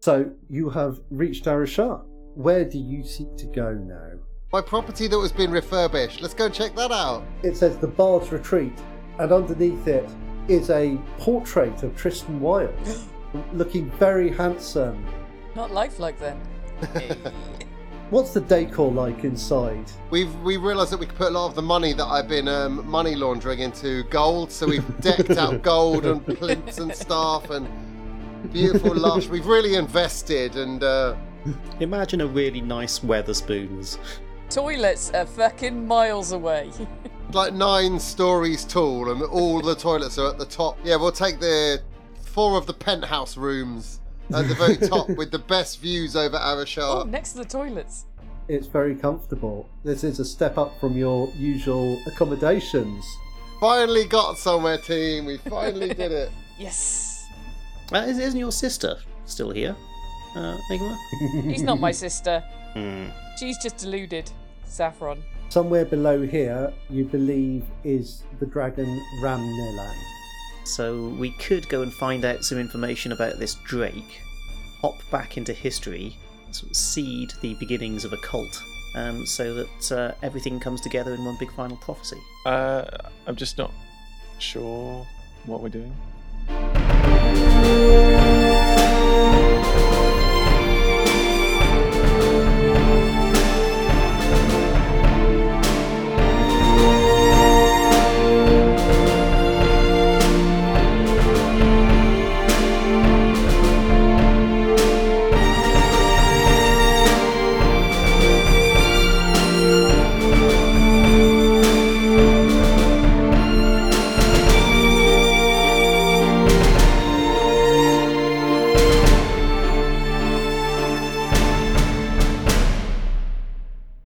So you have reached Arashar. Where do you seek to go now? My property that was being refurbished. Let's go and check that out. It says the Bard's Retreat, and underneath it is a portrait of Tristan Wilde, looking very handsome. Not lifelike then. What's the decor like inside? We've we realised that we could put a lot of the money that I've been um, money laundering into gold, so we've decked out gold and plinths and stuff and beautiful lush. We've really invested and uh, Imagine a really nice Wetherspoons. Toilets are fucking miles away. like nine stories tall, and all the toilets are at the top. Yeah, we'll take the four of the penthouse rooms at the very top with the best views over oh, Arashar. next to the toilets. It's very comfortable. This is a step up from your usual accommodations. Finally got somewhere, team. We finally did it. Yes. Uh, is- isn't your sister still here, uh, Nigma? He's not my sister. Hmm. She's just deluded. Saffron. Somewhere below here, you believe, is the dragon Ram So we could go and find out some information about this Drake, hop back into history, sort of seed the beginnings of a cult, um, so that uh, everything comes together in one big final prophecy. Uh, I'm just not sure what we're doing. Música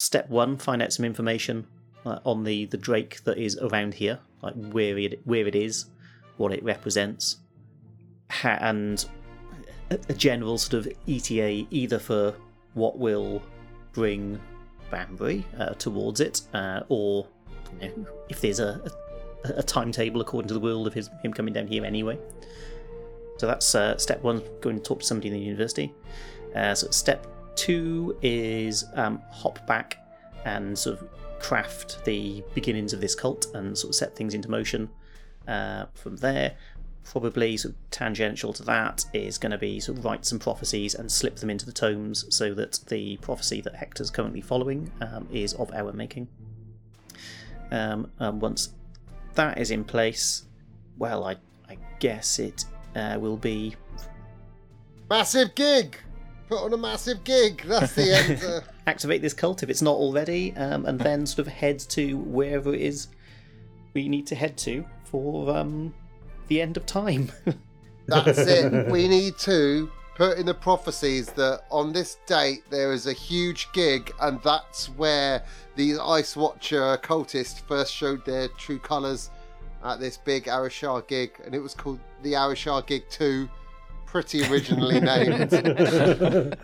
Step one: find out some information uh, on the the Drake that is around here, like where it where it is, what it represents, ha- and a, a general sort of ETA either for what will bring Banbury uh, towards it, uh, or you know, if there's a, a a timetable according to the world of his him coming down here anyway. So that's uh, step one: going to talk to somebody in the university. Uh, so step two is um, hop back and sort of craft the beginnings of this cult and sort of set things into motion. Uh, from there, probably sort of tangential to that is going to be sort of write some prophecies and slip them into the tomes so that the prophecy that Hector's currently following um, is of our making. Um, once that is in place, well, I, I guess it uh, will be Massive gig. Put on a massive gig. That's the answer. activate this cult if it's not already, um, and then sort of head to wherever it is we need to head to for um, the end of time. That's it. We need to put in the prophecies that on this date there is a huge gig, and that's where the Ice Watcher cultists first showed their true colours at this big Arashar gig, and it was called the Arashar Gig 2. Pretty originally named, and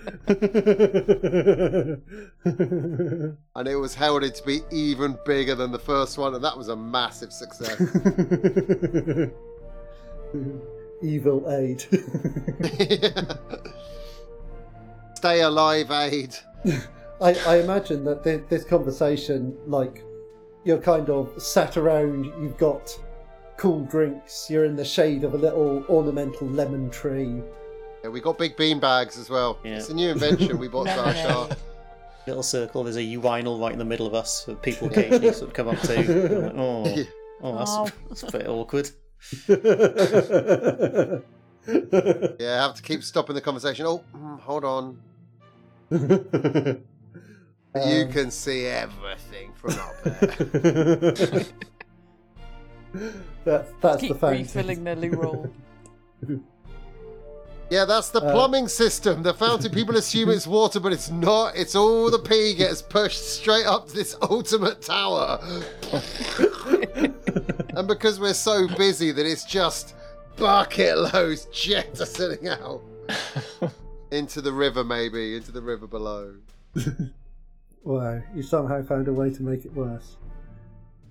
it was heralded to be even bigger than the first one, and that was a massive success. Evil aid. Stay alive, aid. I, I imagine that thi- this conversation, like, you're kind of sat around, you've got cool drinks, you're in the shade of a little ornamental lemon tree. Yeah, we got big bean bags as well. Yeah. It's a new invention we bought for our shop. Little circle, there's a urinal right in the middle of us that people occasionally sort of come up to. Like, oh, oh, that's, Oh. that's a bit awkward. Yeah, I have to keep stopping the conversation. Oh, mm, hold on. you Um, can see everything from up there. That's, that's the Keep fountain. refilling the loo roll. yeah, that's the Uh, plumbing system. The fountain, people assume it's water, but it's not. It's all the pee gets pushed straight up to this ultimate tower. and because we're so busy that it's just bucket loads jettisoning out into the river, maybe, into the river below. Wow, you somehow found a way to make it worse.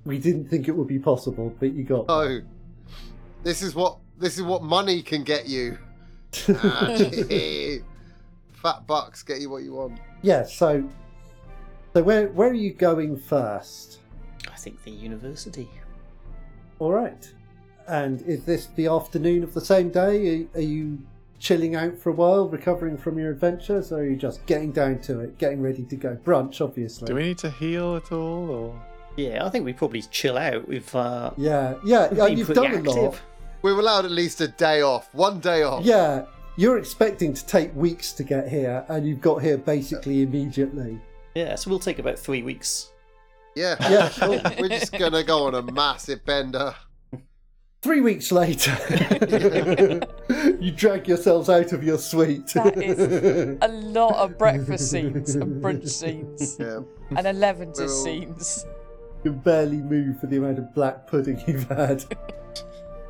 We didn't think it would be possible, but you got. Oh, this is what this is what money can get you. Ah, fat bucks get you what you want. Yeah. So, so where where are you going first? I think the university. All right. And is this the afternoon of the same day? Are, are you chilling out for a while, recovering from your adventures, or are you just getting down to it, getting ready to go? Brunch, obviously. Do we need to heal at all, or Yeah, I think we probably chill out. We've uh, Yeah, yeah. yeah been you've pretty done a lot. active. We're allowed at least a day off. One day off. Yeah, you're expecting to take weeks to get here, and you've got here basically immediately. Yeah, so we'll take about three weeks. Yeah. Yeah, sure. We're just gonna go on a massive bender. Three weeks later, you drag yourselves out of your suite. That is a lot of breakfast scenes and brunch scenes Yeah. and 11 to Well- scenes. You can barely move for the amount of black pudding you've had.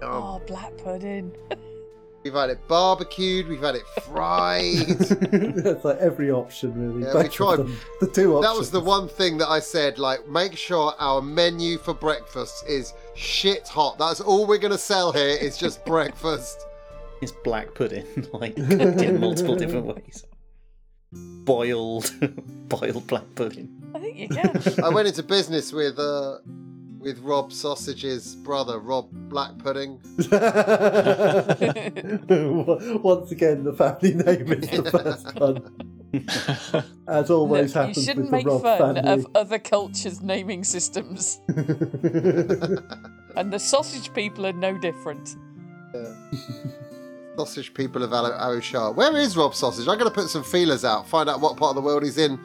Um, Oh, black pudding. we've had it barbecued. We've had it fried. That's like every option, really. Yeah, we Both of tried- them. The two options. that was the one thing that I said. Like, make sure our menu for breakfast is shit hot. That's all we're gonna sell here. Is just breakfast. It's black pudding, like cooked in multiple different ways. Boiled, boiled black pudding. I think you can. I went into business with uh, with Rob Sausage's brother, Rob Black Pudding. Once again, the family name is the first one. As always Look, you happens shouldn't with the make Rob fun family. of other cultures' naming systems. And the sausage people are no different. Sausage people of Al- Arashar. Where is Rob Sausage? I'm going to put some feelers out, find out what part of the world he's in.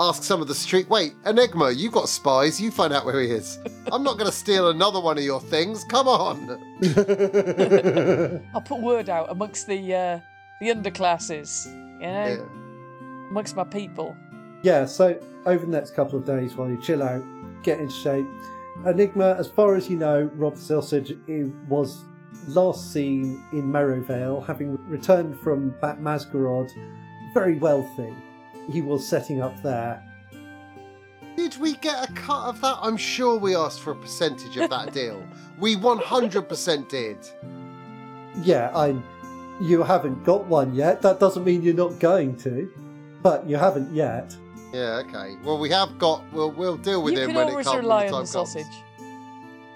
Ask some of the street. Wait, Enigma, you've got spies. You find out where he is. I'm not going to steal another one of your things. Come on. I'll put word out amongst the uh, the underclasses, you know, Yeah. amongst my people. yeah, so over the next couple of days while you chill out, get in shape. Enigma, as far as you know, Rob Sausage i- was last seen in Merrowvale, having returned from Bat Masquerade, very wealthy. He was setting up there. Did we get a cut of that? I'm sure we asked for a percentage of that deal. We 100% did. Yeah, I'm. You haven't got one yet. That doesn't mean you're not going to, but you haven't yet. Yeah, okay. Well, we have got. We'll we'll deal with you him can when it always comes. when rely the on time the comes. sausage.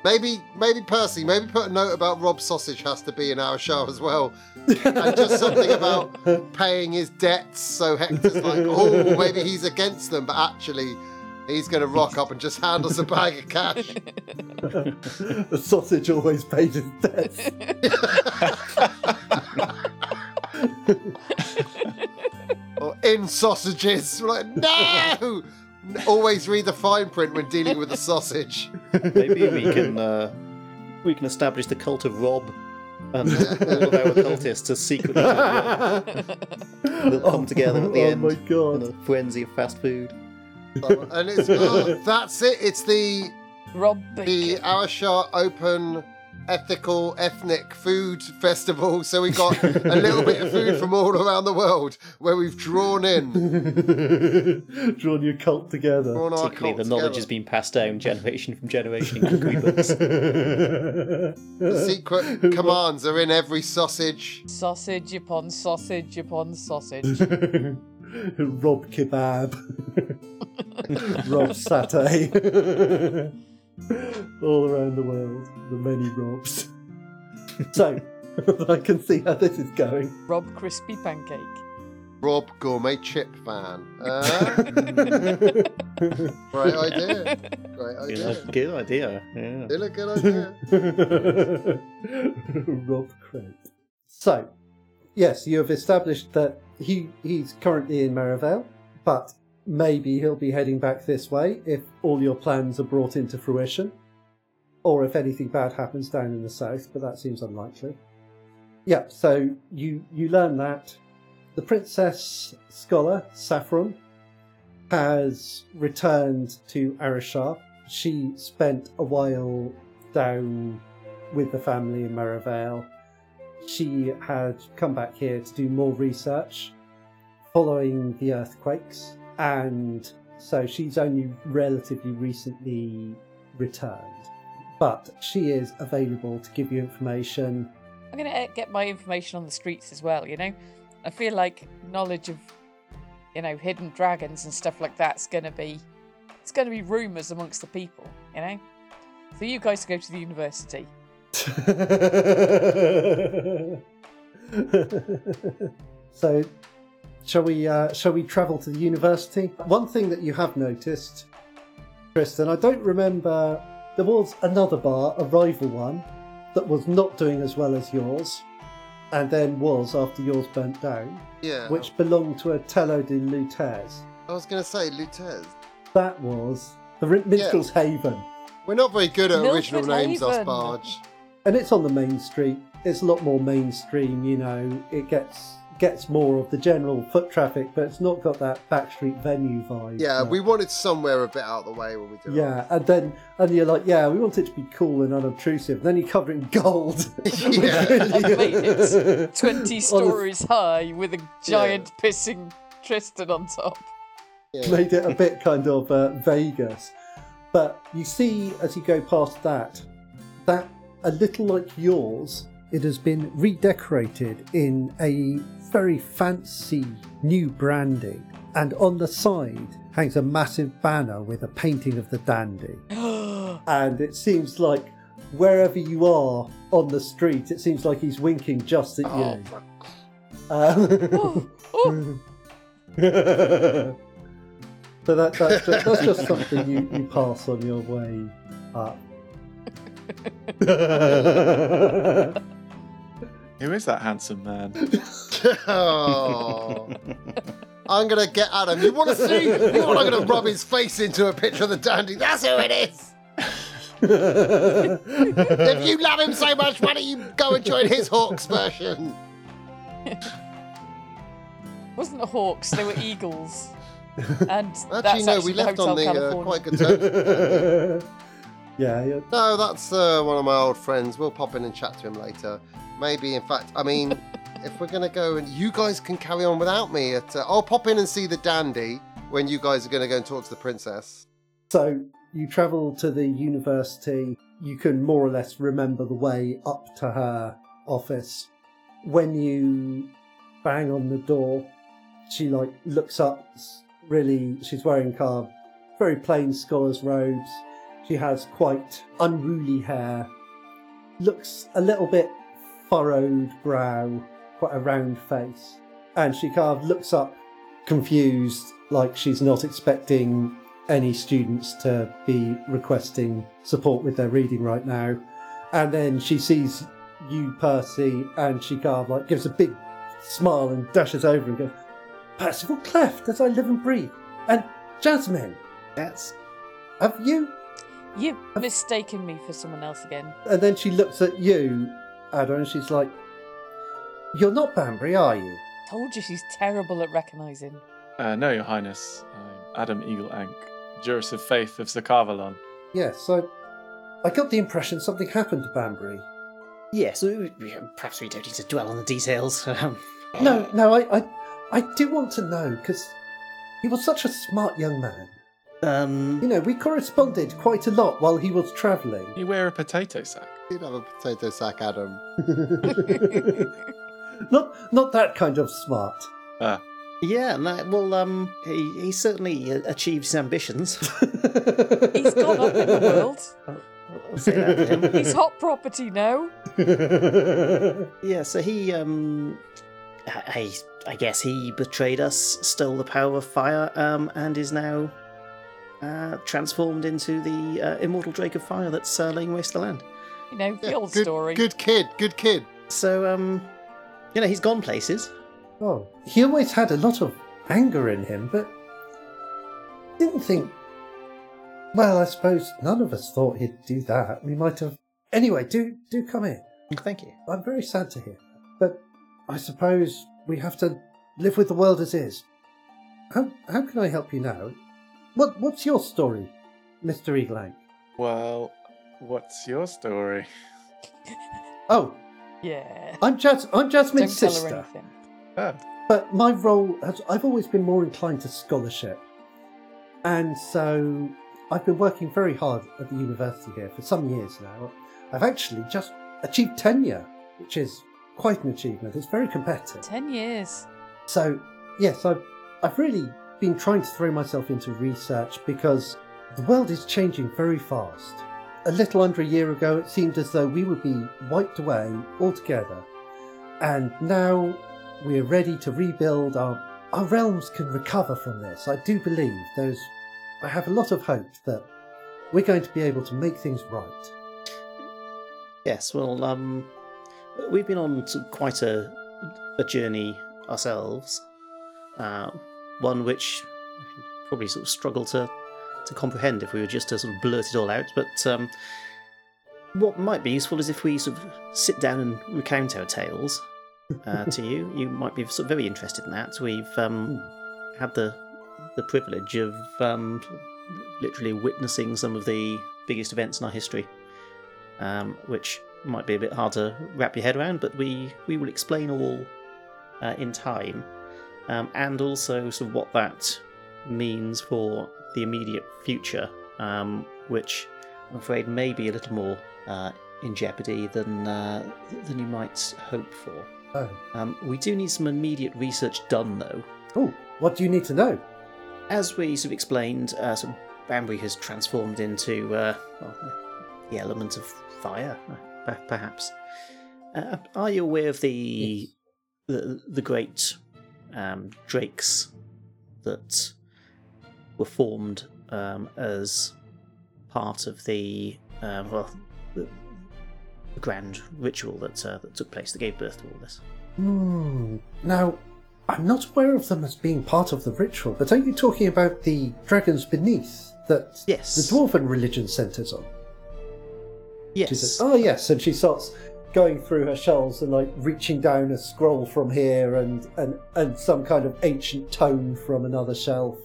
Maybe, maybe Percy, maybe put a note about Rob Sausage has to be in our show as well, and just something about paying his debts. So Hector's like, oh, maybe he's against them, but actually, he's going to rock up and just hand us a bag of cash. the sausage always pays his debts. or in sausages. We're like, no. Always read the fine print when dealing with a sausage. Maybe we can uh, we can establish the cult of Rob, and all of our cultists are secretly Rob. They'll come together at the oh end my in a frenzy of fast food. and it's oh, that's it. It's the Rob the Bacon. Arashar Open Ethical Ethnic Food Festival. So we got a little bit of food from all around the world where we've drawn in, Drawn your cult together. drawn our Particularly, the cult knowledge together. has been passed down generation from generation in cookery books. The secret commands are in every sausage. Sausage upon sausage upon sausage. Rob kebab. Rob satay. All around the world, the many Robs. So, I can see how this is going. Rob Crispy Pancake. Rob Gourmet Chip Fan. Uh, great idea. Great idea. know, good idea. Yeah. Still a good idea. Rob Craig. So, yes, you have established that he he's currently in Merivale, but maybe he'll be heading back this way if all your plans are brought into fruition, or if anything bad happens down in the south. But that seems unlikely. Yep. So you you learn that the princess scholar Saffron has returned to Arashar. She spent a while down with the family in Merivale. She had come back here to do more research following the earthquakes, and so she's only relatively recently returned. But she is available to give you information. I'm going to uh, get my information on the streets as well, you know? I feel like knowledge of you know, hidden dragons and stuff like that's gonna be it's gonna be rumours amongst the people, you know? So you guys go to the university. so, shall we? Uh, shall we travel to the university? One thing that you have noticed, Tristan, I don't remember. There was another bar, a rival one, that was not doing as well as yours, and then was after yours burnt down, Yeah. which belonged to a Tello de Lutez. I was going to say, Lutez. That was the Rin- Minstrel's Haven, We're not very good at Milford original names, us Haven. barge. and it's on the main street. It's a lot more mainstream, you know. It gets gets more of the general foot traffic, but it's not got that backstreet venue vibe. Yeah, that- we wanted somewhere a bit out of the way when we do it. Yeah, and then and you're like, yeah, we want it to be cool and unobtrusive. Then you cover it in gold. Yeah. I've made it 20 On the- stories high with a giant pissing Tristan on top. Yeah. made it a bit kind of uh, Vegas. But you see, as you go past that, that a little like yours, it has been redecorated in a very fancy new branding, and on the side hangs a massive banner with a painting of the dandy. and it seems like wherever you are on the street, it seems like he's winking just at Oh, you. fuck. oh, oh, so that, that's, just, that's just something you, you pass on your way up. Who is that handsome man? Oh. I'm gonna get Adam. You want to see? You want? I'm gonna rub his face into a picture of the dandy. That's who it is. If you love him so much, why don't you go and join his Hawks version? wasn't it hawks, they were eagles. And Actually, that's no. actually We the left Hotel on the uh, quite good terms. yeah, yeah. No, that's uh, one of my old friends. We'll pop in and chat to him later. Maybe, in fact, I mean, if we're gonna go and you guys can carry on without me, at, uh, I'll pop in and see the dandy when you guys are gonna go and talk to the princess. So you travel to the university. You can more or less remember the way up to her office. When you bang on the door, she like looks up. Really, she's wearing kind very plain scholar's robes. She has quite unruly hair. Looks a little bit furrowed brow, quite a round face, and she kind of looks up confused, like she's not expecting any students to be requesting support with their reading right now. And then she sees you, Percy, and she kind of like gives a big smile and dashes over and goes, Percival Cleft, as I live and breathe. And Jasmine, That's have you? You've mistaken me for someone else again. And then she looks at you, Ada, and she's like, You're not Banbury, are you? Told you she's terrible at recognising. Uh, no, Your Highness. I'm Adam Eagle Ank, Jurist of Faith of Zakarvalon. Yes, I, I got the impression something happened to Banbury. yes. we- we- Perhaps we don't need to dwell on the details. Um, No, no, I, I, I do want to know because he was such a smart young man. You um, know, we corresponded quite a lot while he was travelling. You wear a potato sack. You'd have a potato sack, Adam. not, not that kind of smart. Ah, yeah. No, well, um, he, he certainly uh, achieved his ambitions. He's gone up in the world. I'll say that for him. He's hot property now. Yeah, so he, um, I, I guess he betrayed us, stole the power of fire, um, and is now uh, transformed into the uh, immortal Drake of Fire that's uh, laying waste the land. You know, the Yeah, old good, story. Good kid, good kid. So, um, you know, he's gone places. oh, he always had a lot of anger in him, but didn't think. Well, I suppose none of us thought he'd do that. We might have. Anyway, do do come in. Thank you. I'm very sad to hear, but I suppose we have to live with the world as is. How how can I help you now? What what's your story, Mister Eaglank? well, what's your story? Oh, Yeah. I'm Jas- I'm Jasmine's Don't tell her sister. anything. Oh, But my role has I've always been more inclined to scholarship. And so I've been working very hard at the university here for some years now. I've actually just achieved tenure, which is quite an achievement. It's very competitive. Ten years. So yes, I've I've really been trying to throw myself into research because the world is changing very fast. A little under a year ago, it seemed as though we would be wiped away altogether, and now we're ready to rebuild. Our our realms can recover from this. I do believe there's. I have a lot of hope that we're going to be able to make things right. Yes, well, um, we've been on quite a a journey ourselves. Uh, one which probably sort of struggle to to comprehend if we were just to sort of blurt it all out. But um, what might be useful is if we sort of sit down and recount our tales uh, to you. You might be sort of very interested in that. We've um, had the the privilege of um, literally witnessing some of the biggest events in our history, um, which might be a bit hard to wrap your head around, but we we will explain all uh, in time, um, and also sort of what that means for the immediate future, um, which I'm afraid may be a little more uh, in jeopardy than uh, than you might hope for. Oh, Um, we do need some immediate research done, though. oh, what do you need to know? As we sort of explained, uh, sort of Banbury has transformed into uh, well, the element of fire, uh, perhaps. Uh, are you aware of the the, the great um, drakes that were formed um, as part of the uh, well the, the grand ritual that uh, that took place that gave birth to all this? Hmm. Now, I'm not aware of them as being part of the ritual, but are you talking about the dragons beneath that Yes. the dwarven religion centres on? She Yes. says, "Oh yes," and she starts going through her shelves and like reaching down a scroll from here and and and some kind of ancient tome from another shelf,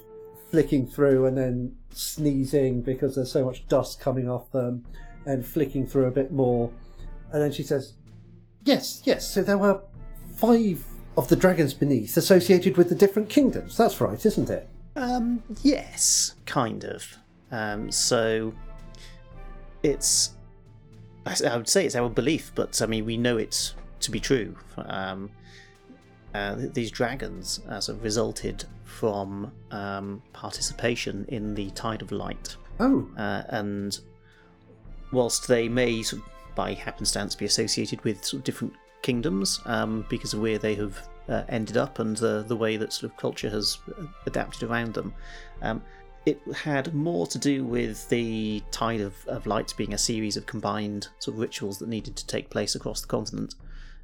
flicking through and then sneezing because there's so much dust coming off them, and flicking through a bit more, and then she says, "Yes, yes. So there were five of the dragons beneath associated with the different kingdoms. That's right, isn't it?" Um, yes, kind of. Um, so it's, I would say it's our belief, but I mean we know it to be true. Um, uh, these dragons uh, sort of resulted from um, participation in the Tide of Light, Oh, uh, and whilst they may sort of by happenstance be associated with sort of different kingdoms um, because of where they have uh, ended up and the the way that sort of culture has uh, adapted around them. Um, it had more to do with the tide of, of light being a series of combined sort of rituals that needed to take place across the continent,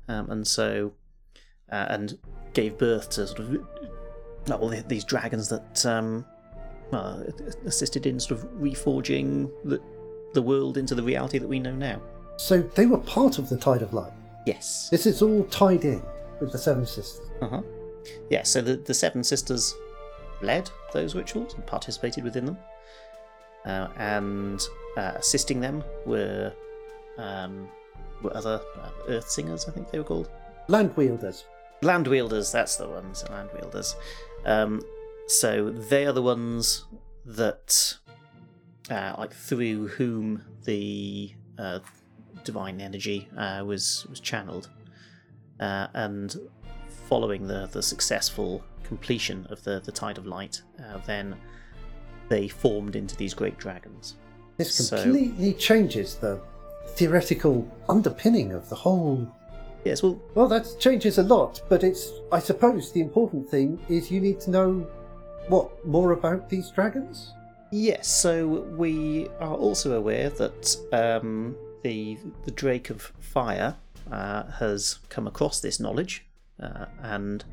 um, and so uh, and gave birth to sort of all the- these dragons that um, uh, assisted in sort of reforging the the world into the reality that we know now. so they were part of the Tide of Light. Yes. This is all tied in with the Seven Sisters. Uh huh. Yeah. So the the seven sisters led those rituals and participated within them, uh, and uh, assisting them were um, were other uh, earth singers. I think they were called Land wielders. Land wielders. That's the ones. Land wielders. Um, so they are the ones that, uh, like through whom the uh, divine energy uh, was was channeled, uh, and following the the successful completion of the the tide of light, uh, then they formed into these great dragons. This So- completely changes the theoretical underpinning of the whole. Yes. Well, Well, that changes a lot, but it's. I suppose the important thing is you need to know what more about these dragons. Yes, so we are also aware that um, the the Drake of Fire uh, has come across this knowledge uh, and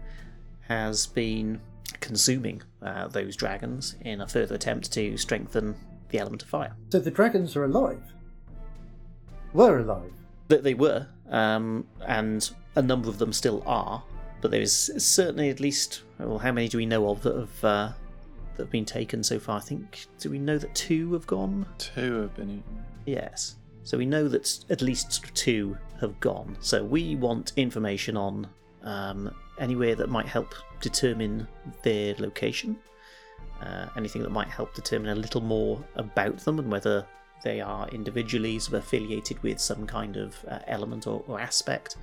has been consuming uh, those dragons in a further attempt to strengthen the element of fire. So the dragons are alive. Were alive. That they were, um, and a number of them still are, but there is certainly at least. Well, how many do we know of that have uh, that have been taken so far? I think. Do we know that two have gone? Two have been eaten. Yes. So we know that at least two have gone. So we want information on um, anywhere that might help determine their location. Uh, anything that might help determine a little more about them and whether they are individually sort of affiliated with some kind of uh, element or, or aspect.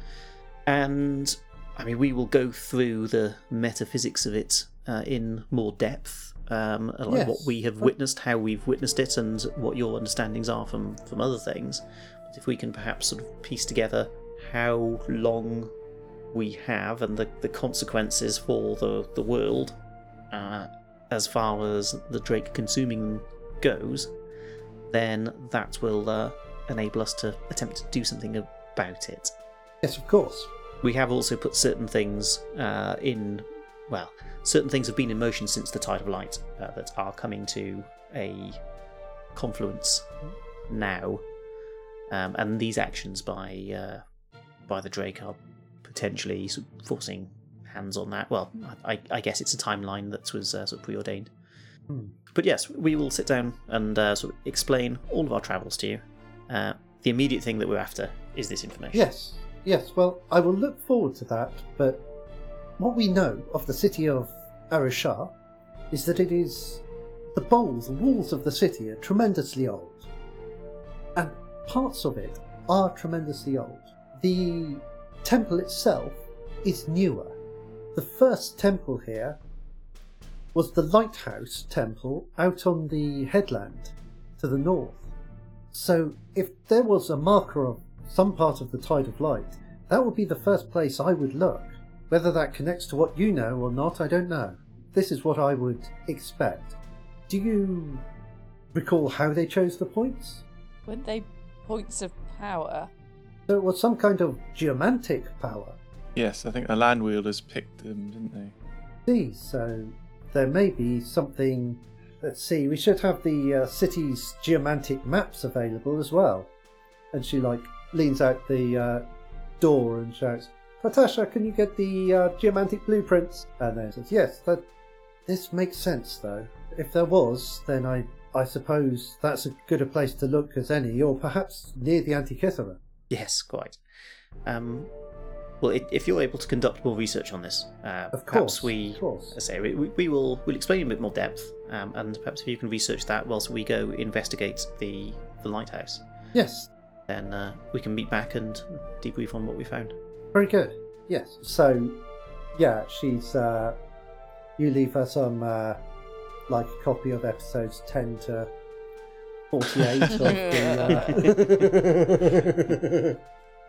And I mean, we will go through the metaphysics of it uh, in more depth, um, like what we have witnessed, how we've witnessed it, and what your understandings are from from other things. But if we can perhaps sort of piece together how long we have and the, the consequences for the the world, uh, as far as the Drake consuming goes, then that will uh, enable us to attempt to do something about it. Yes, of course. We have also put certain things uh, in, well, certain things have been in motion since the Tide of Light uh, that are coming to a confluence now, um, and these actions by uh, by the Drake are potentially sort of forcing hands on that. Well, I, I guess it's a timeline that was uh, sort of preordained. Hmm. But yes, we will sit down and uh, sort of explain all of our travels to you. Uh, the immediate thing that we're after is this information. Yes, yes. Well, I will look forward to that. But what we know of the city of Arashar is that it is the bowls, the walls of the city are tremendously old, and parts of it are tremendously old. The temple itself is newer. The first temple here was the lighthouse temple out on the headland to the north. So, if there was a marker of some part of the Tide of Light, that would be the first place I would look. Whether that connects to what you know or not, I don't know. This is what I would expect. Do you recall how they chose the points? Weren't they points of power? So it was some kind of geomantic power. Yes, I think the land wielders picked them, didn't they? See, so there may be something. Let's see, we should have the uh, city's geomantic maps available as well. And she like leans out the uh, door and shouts, "Natasha, can you get the uh, geomantic blueprints?" And then says, "Yes, that this makes sense though. If there was, then I I suppose that's as good a place to look as any, or perhaps near the Antikythera." Yes, quite. Um, well, i if you're able to conduct more research on this, uh, Of perhaps course, we, of course. I say, we, we we will we'll explain in a bit more depth, um, and perhaps if you can research that whilst we go investigate the the lighthouse, Yes, then uh, we can meet back and debrief on what we found. Very good. Yes. So, yeah, she's. Uh, you leave her some, uh, like a copy of episodes ten to forty-eight of, the,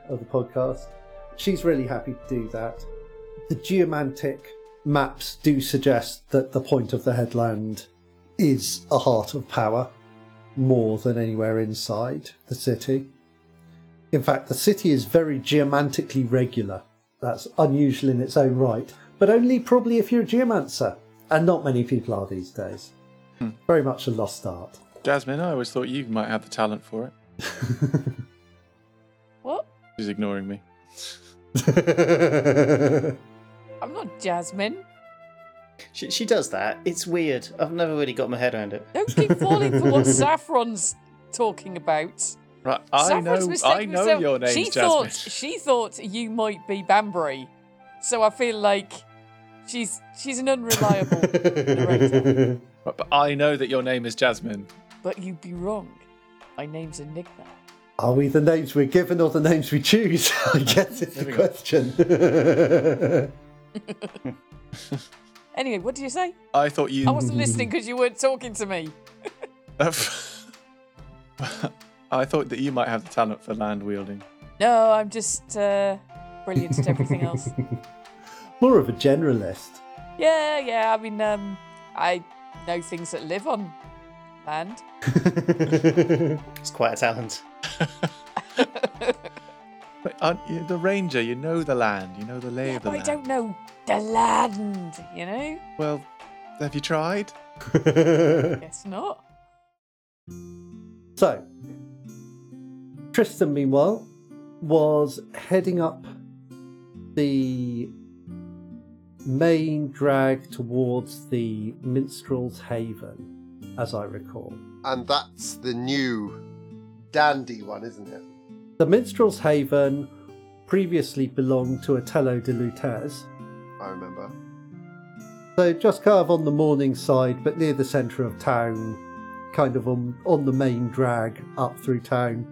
uh, of the podcast. She's really happy to do that. The geomantic maps do suggest that the point of the headland is a heart of power more than anywhere inside the city. In fact, the city is very geomantically regular. That's unusual in its own right, but only probably if you're a geomancer, and not many people are these days. Hmm. Very much a lost art. Jasmine, I always thought you might have the talent for it. What? She's ignoring me. I'm not Jasmine. She, she does that. It's weird. I've never really got my head around it. Don't keep falling for what Saffron's talking about. Right, I Saffron's know, mistaken I know herself. your name's she Jasmine. Thought, she thought you might be Banbury, So I feel like she's she's an unreliable narrator. But, but I know that your name is Jasmine. But you'd be wrong. My name's Enigma. Are we the names we're given or the names we choose? I guess it's There the question. Anyway, what did you say? I thought you. I wasn't listening because you weren't talking to me. I thought that you might have the talent for land wielding. No, I'm just uh, brilliant at everything else. More of a generalist. Yeah, yeah. I mean, um, I know things that live on land. It's quite a talent. But uh, aren't you the ranger? You know the land. You know the lay Yeah, of the but I don't know the land. You know? Well, have you tried? Guess not. So, Tristan, meanwhile, was heading up the main drag towards the Minstrel's Haven, as I recall. And that's the new dandy one, isn't it? The Minstrel's Haven previously belonged to Otello de Lutez, I remember. so just kind of on the morning side, but near the centre of town, kind of on, on the main drag up through town.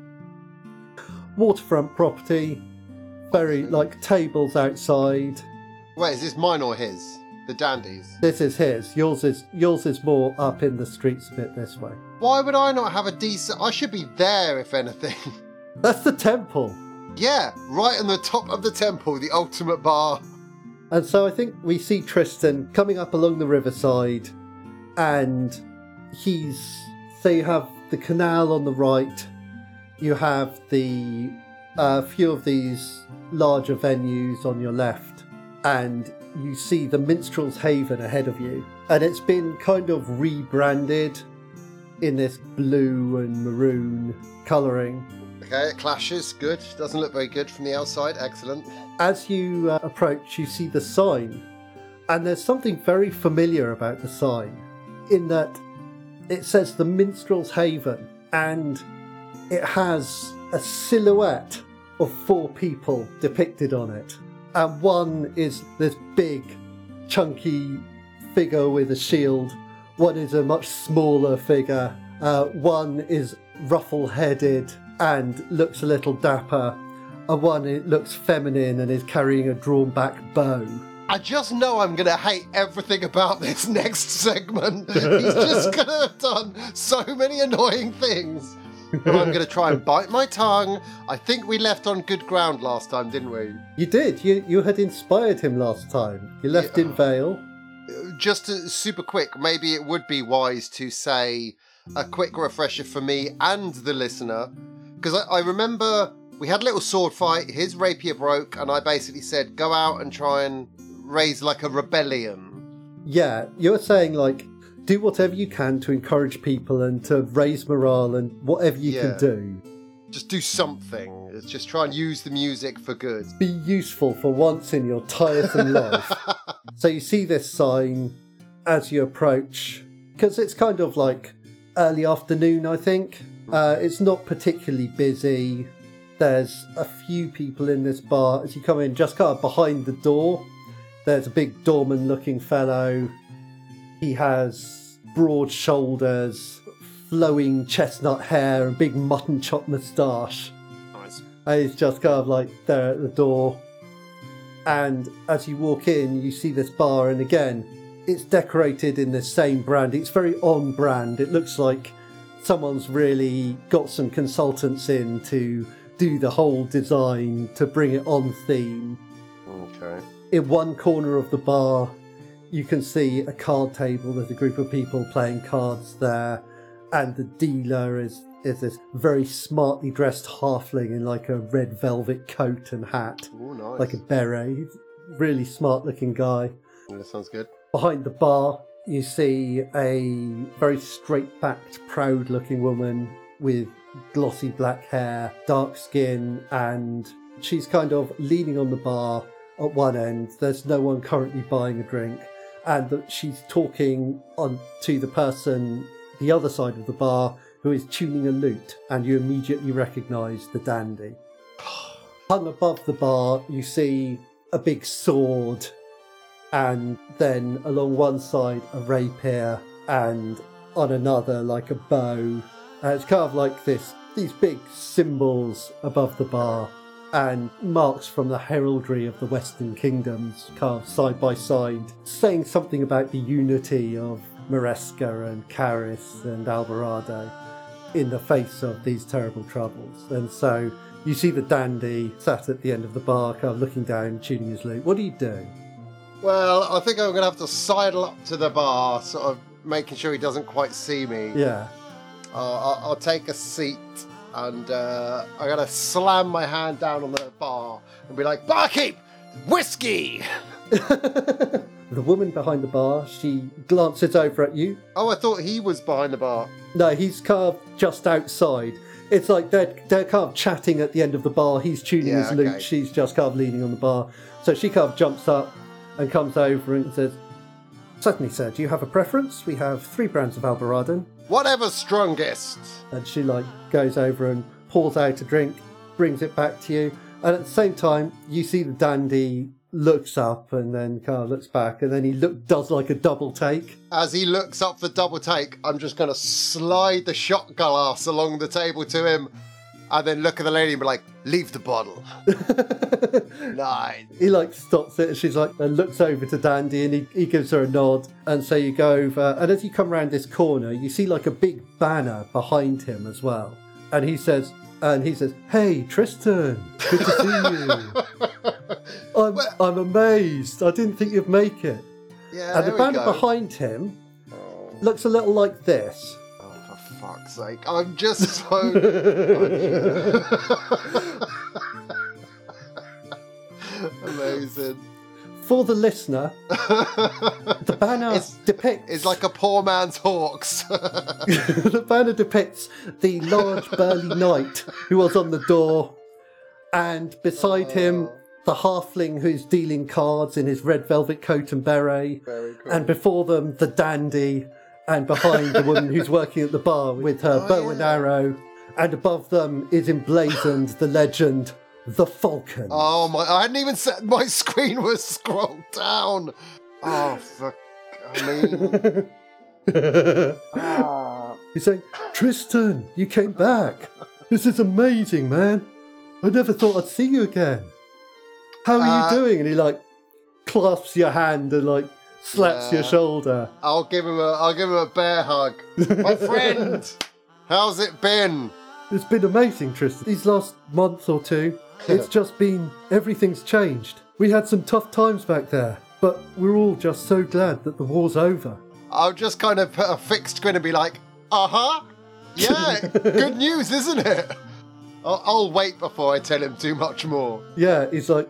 Waterfront property, very like tables outside. Wait, is this mine or his? The dandies. This is his. Yours is yours is more up in the streets a bit this way. Why would I not have a decent? I should be there if anything. That's the temple. yeah, right on the top of the temple, the ultimate bar. And so I think we see Tristan coming up along the riverside, and he's. So you have the canal on the right, you have the uh, few of these larger venues on your left, and you see the Minstrel's Haven ahead of you. And it's been kind of rebranded in this blue and maroon colouring. Okay, it clashes. Good. Doesn't look very good from the outside. Excellent. As you uh, approach, you see the sign, and there's something very familiar about the sign, in that it says the Minstrel's Haven, and it has a silhouette of four people depicted on it. And one is this big, chunky figure with a shield, one is a much smaller figure, uh, one is ruffle headed and looks a little dapper, and one it looks feminine and is carrying a drawn back bow. I just know I'm gonna hate everything about this next segment. He's just gonna have done so many annoying things. I'm gonna try and bite my tongue. I think we left on good ground last time, didn't we? You did. You you had inspired him last time. You left Yeah. in Vale. Uh, just to, super quick, maybe it would be wise to say a quick refresher for me and the listener, because I, I remember we had a little sword fight. His rapier broke, and I basically said, "Go out and try and raise like a rebellion." Yeah, you're saying like do whatever you can to encourage people and to raise morale and whatever you Yeah. can do. Just do something. It's just try and use the music for good. Be useful for once in your tiresome life. So you see this sign as you approach, because it's kind of like early afternoon, I think. Uh, it's not particularly busy. There's a few people in this bar. As you come in, just kind of behind the door, there's a big doorman looking fellow. He has broad shoulders, flowing chestnut hair, and big mutton chop moustache. Nice. And he's just kind of like there at the door. And as you walk in, you see this bar, and again, it's decorated in the same brand. It's very on brand. It looks like someone's really got some consultants in to do the whole design to bring it on theme. Okay. In one corner of the bar, you can see a card table. There's a group of people playing cards there, and the dealer is is this very smartly dressed halfling in like a red velvet coat and hat, Oh, nice. like a beret. Really smart looking guy. That sounds good. Behind the bar, you see a very straight backed, proud looking woman with glossy black hair, dark skin, and she's kind of leaning on the bar at one end. There's no one currently buying a drink, and that she's talking on to the person the other side of the bar who is tuning a lute, and you immediately recognise the dandy. Hung above the bar, you see a big sword and then along one side a rapier and on another like a bow and it's kind of like this these big symbols above the bar and marks from the heraldry of the western kingdoms carved side by side saying something about the unity of Maresca and Caris and Alvarado in the face of these terrible troubles. And so you see the dandy sat at the end of the bar kind of looking down tuning his lute what do you do? Well, I think I'm gonna have to sidle up to the bar, sort of making sure he doesn't quite see me. yeah. Uh, I'll, I'll take a seat and uh, I'm gonna slam my hand down on the bar and be like, "Barkeep, whiskey." The woman behind the bar, she glances over at you. Oh, I thought he was behind the bar. No, he's carved just outside. It's like they're, they're kind of chatting at the end of the bar. He's tuning Yeah, his lute. okay. She's just kind of leaning on the bar. So she kind of jumps up and comes over and says, Certainly, sir. Do you have a preference? We have three brands of Alvarado. Whatever's strongest. And she like goes over and pours out a drink, brings it back to you. And at the same time, you see the dandy looks up and then kind of looks back, and then he look does like a double take. As he looks up for double take, I'm just gonna slide the shot glass along the table to him. And then look at the lady and be like, "Leave the bottle." Nine. he like stops it and she's like and looks over to Dandy and he, he gives her a nod. And so you go over and as you come around this corner you see like a big banner behind him as well. And he says and he says hey Tristan good to see you. I'm, I'm amazed. I didn't think you'd make it. Yeah, and the banner go. behind him Oh, looks a little like this fuck's sake! I'm just so. Amazing. for the listener the banner It's- depicts It's like a poor man's hawks. the banner depicts the large burly knight who was on the door, and beside him, oh. the halfling who's dealing cards in his red velvet coat and beret, Very cool. and before them, the dandy, and behind the woman who's working at the bar with her Oh, bow and arrow, and above them is emblazoned the legend, the Falcon. Oh my! I hadn't even set my screen was scrolled down. Oh fuck! I mean, ah. He's saying, Tristan, you came back. This is amazing, man. I never thought I'd see you again. How are Uh, you doing? And he like clasps your hand and like slaps your shoulder. I'll give him a I'll give him a bear hug. My friend, how's it been? It's been amazing, Tristan. These last month or two, it's just been everything's changed. We had some tough times back there, but we're all just so glad that the war's over. I'll just kind of put a fixed grin and be like, uh huh. Yeah, good news, isn't it? I'll, I'll wait before I tell him too much more. Yeah, he's like,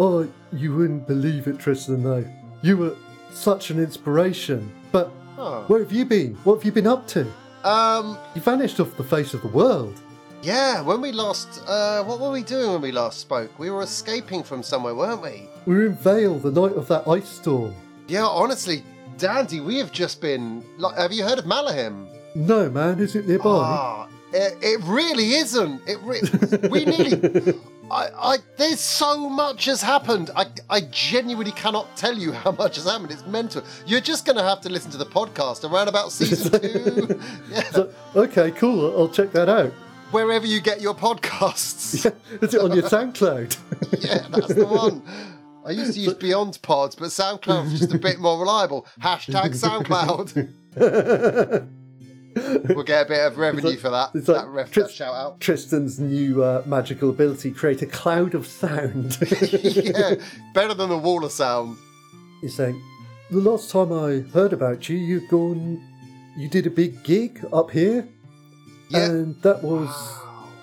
oh, you wouldn't believe it, Tristan. Though you were such an inspiration. But Oh. where have you been? What have you been up to? Um, You vanished off the face of the world. yeah, when we last, uh, what were we doing when we last spoke? We were escaping from somewhere, weren't we? We were in Vale the night of that ice storm. Yeah, honestly, Dandy, we have just been. Like, have you heard of Malahim? No, man, is it nearby? Ah, it, it really isn't. It re- we nearly. I, I, there's so much has happened. I, I genuinely cannot tell you how much has happened. It's mental. You're just going to have to listen to the podcast around about season two, yeah, So, okay, cool. I'll- check that out. wherever you get your podcasts. is it on your SoundCloud? yeah, that's the one. I used to use Beyond Pods, but SoundCloud was just a bit more reliable. Hashtag SoundCloud. We'll get a bit of revenue like- for that. it's like that, ref, Tris- that shout out. Tristan's new uh, magical ability create a cloud of sound. yeah, better than the wall of sound. He's saying, the last time I heard about you, you've gone, you did a big gig up here, Yeah. and that was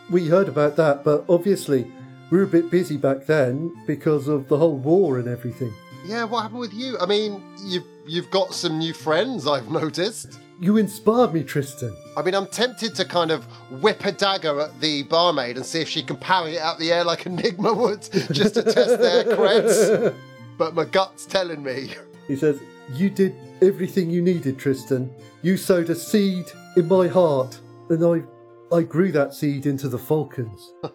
we heard about that, but obviously we were a bit busy back then because of the whole war and everything. Yeah, what happened with you? I mean, you've you've got some new friends. I've noticed. You inspired me, Tristan. I mean, I'm tempted to kind of whip a dagger at the barmaid and see if she can parry it out the air like Enigma would, just to test their creds. But my gut's telling me. He says, You did everything you needed, Tristan. You sowed a seed in my heart, and I I grew that seed into the Falcons.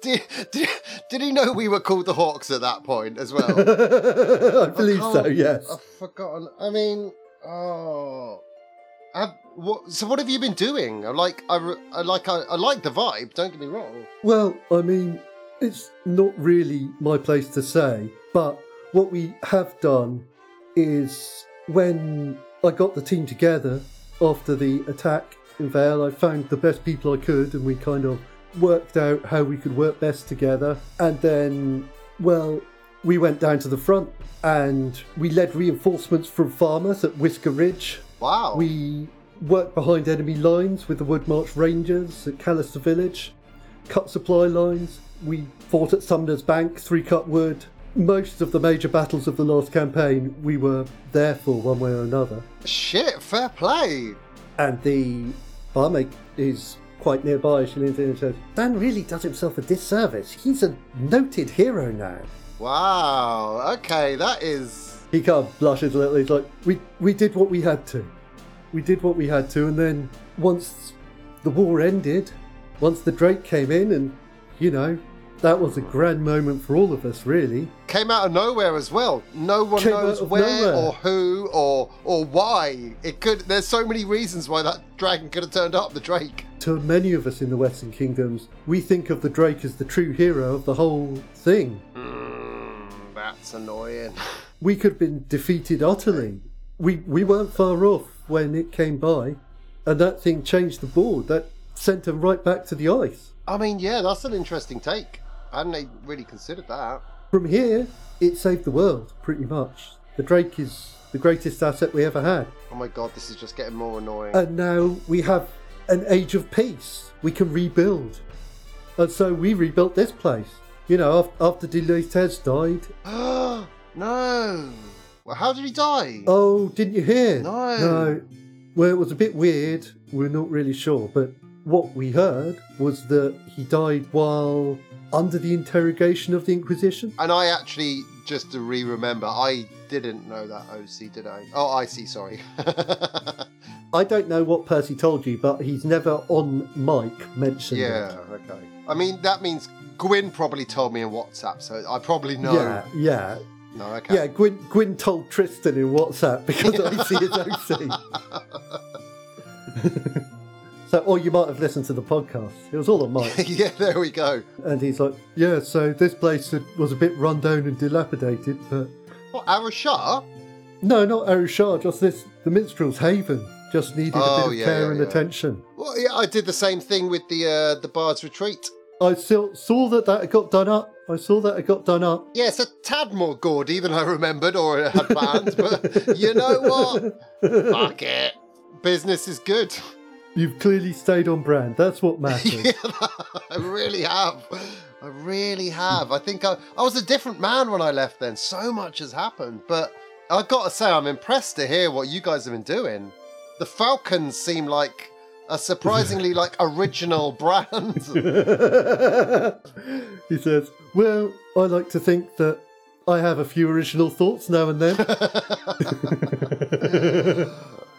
Did, did, did he know we were called the Hawks at that point as well? I believe so, yes. I've forgotten. I mean, oh. Have, what, so what have you been doing? Like, I, I like, I, I like the vibe. Don't get me wrong. Well, I mean, it's not really my place to say, but what we have done is when I got the team together after the attack in Vale, I found the best people I could and we kind of worked out how we could work best together. And then, well, we went down to the front and we led reinforcements from farmers at Whisker Ridge. Wow. We worked behind enemy lines with the Woodmarch Rangers at Callister Village, cut supply lines. We fought at Sumner's Bank, Three Cut Wood. Most of the major battles of the last campaign we were there for one way or another. Shit, fair play. And the barmaid is quite nearby. She leans in and says, Dan really does himself a disservice. He's a noted hero now. Wow. Okay, that is. He kind of blushes a little. He's like, we, we did what we had to. We did what we had to. And then once the war ended, once the Drake came in, and, you know, that was a grand moment for all of us, really. Came out of nowhere as well. No one Came knows where nowhere. or who or or why. It could. There's so many reasons why that dragon could have turned up. The Drake. To many of us in the Western Kingdoms, we think of the Drake as the true hero of the whole thing. Mm, that's annoying. We could have been defeated utterly. We we weren't far off when it came by, and that thing changed the board. That sent them right back to the ice. I mean, yeah, that's an interesting take. I hadn't really considered that. From here, it saved the world pretty much. The Drake is the greatest asset we ever had, Oh my god, this is just getting more annoying. and now we have an age of peace. We can rebuild, and so we rebuilt this place. You know, af- after Deloittes died. no. Well, how did he die? Oh, didn't you hear? No. No. Well, it was a bit weird. We're not really sure, but what we heard was that he died while under the interrogation of the Inquisition. And I actually, just to re-remember, I didn't know that OC, did I? Oh, I see. Sorry. I don't know what Percy told you, but he's never on mic mentioned yeah. it. Okay. I mean, that means Gwyn probably told me in WhatsApp, so I probably know. Yeah, yeah, No. Okay. yeah. Gwyn, Gwyn told Tristan in WhatsApp because I see his OC. so, or you might have listened to the podcast. It was all on mic. yeah. There we go. And he's like, yeah, so this place was a bit run down and dilapidated, but What? Arashar? no, not Arashar, just this, the minstrel's haven. Just needed a Oh, bit of yeah, care yeah, and yeah. attention. Well, yeah, I did the same thing with the uh, the Bard's Retreat. I still saw that that got done up. I saw that it got done up. Yeah, it's a tad more gaudy than I remembered or had planned, but you know what? Fuck it. Business is good. You've clearly stayed on brand. That's what matters. Yeah, I really have. I really have. I think I, I was a different man when I left then. So much has happened. But I've got to say, I'm impressed to hear what you guys have been doing. The Falcons seem like a surprisingly like original brand. He says, Well, I like to think that I have a few original thoughts now and then.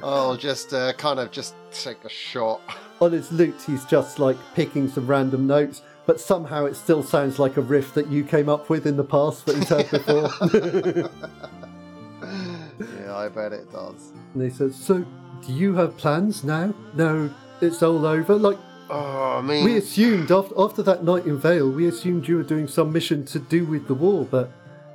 I'll just uh, kind of just take a shot. On his lute, he's just like picking some random notes, but somehow it still sounds like a riff that you came up with in the past that he's heard before. Yeah, I bet it does. and he says, So, do you have plans now? No, it's all over? Like, Oh, I mean, we assumed after, after that night in Vale, we assumed you were doing some mission to do with the war, but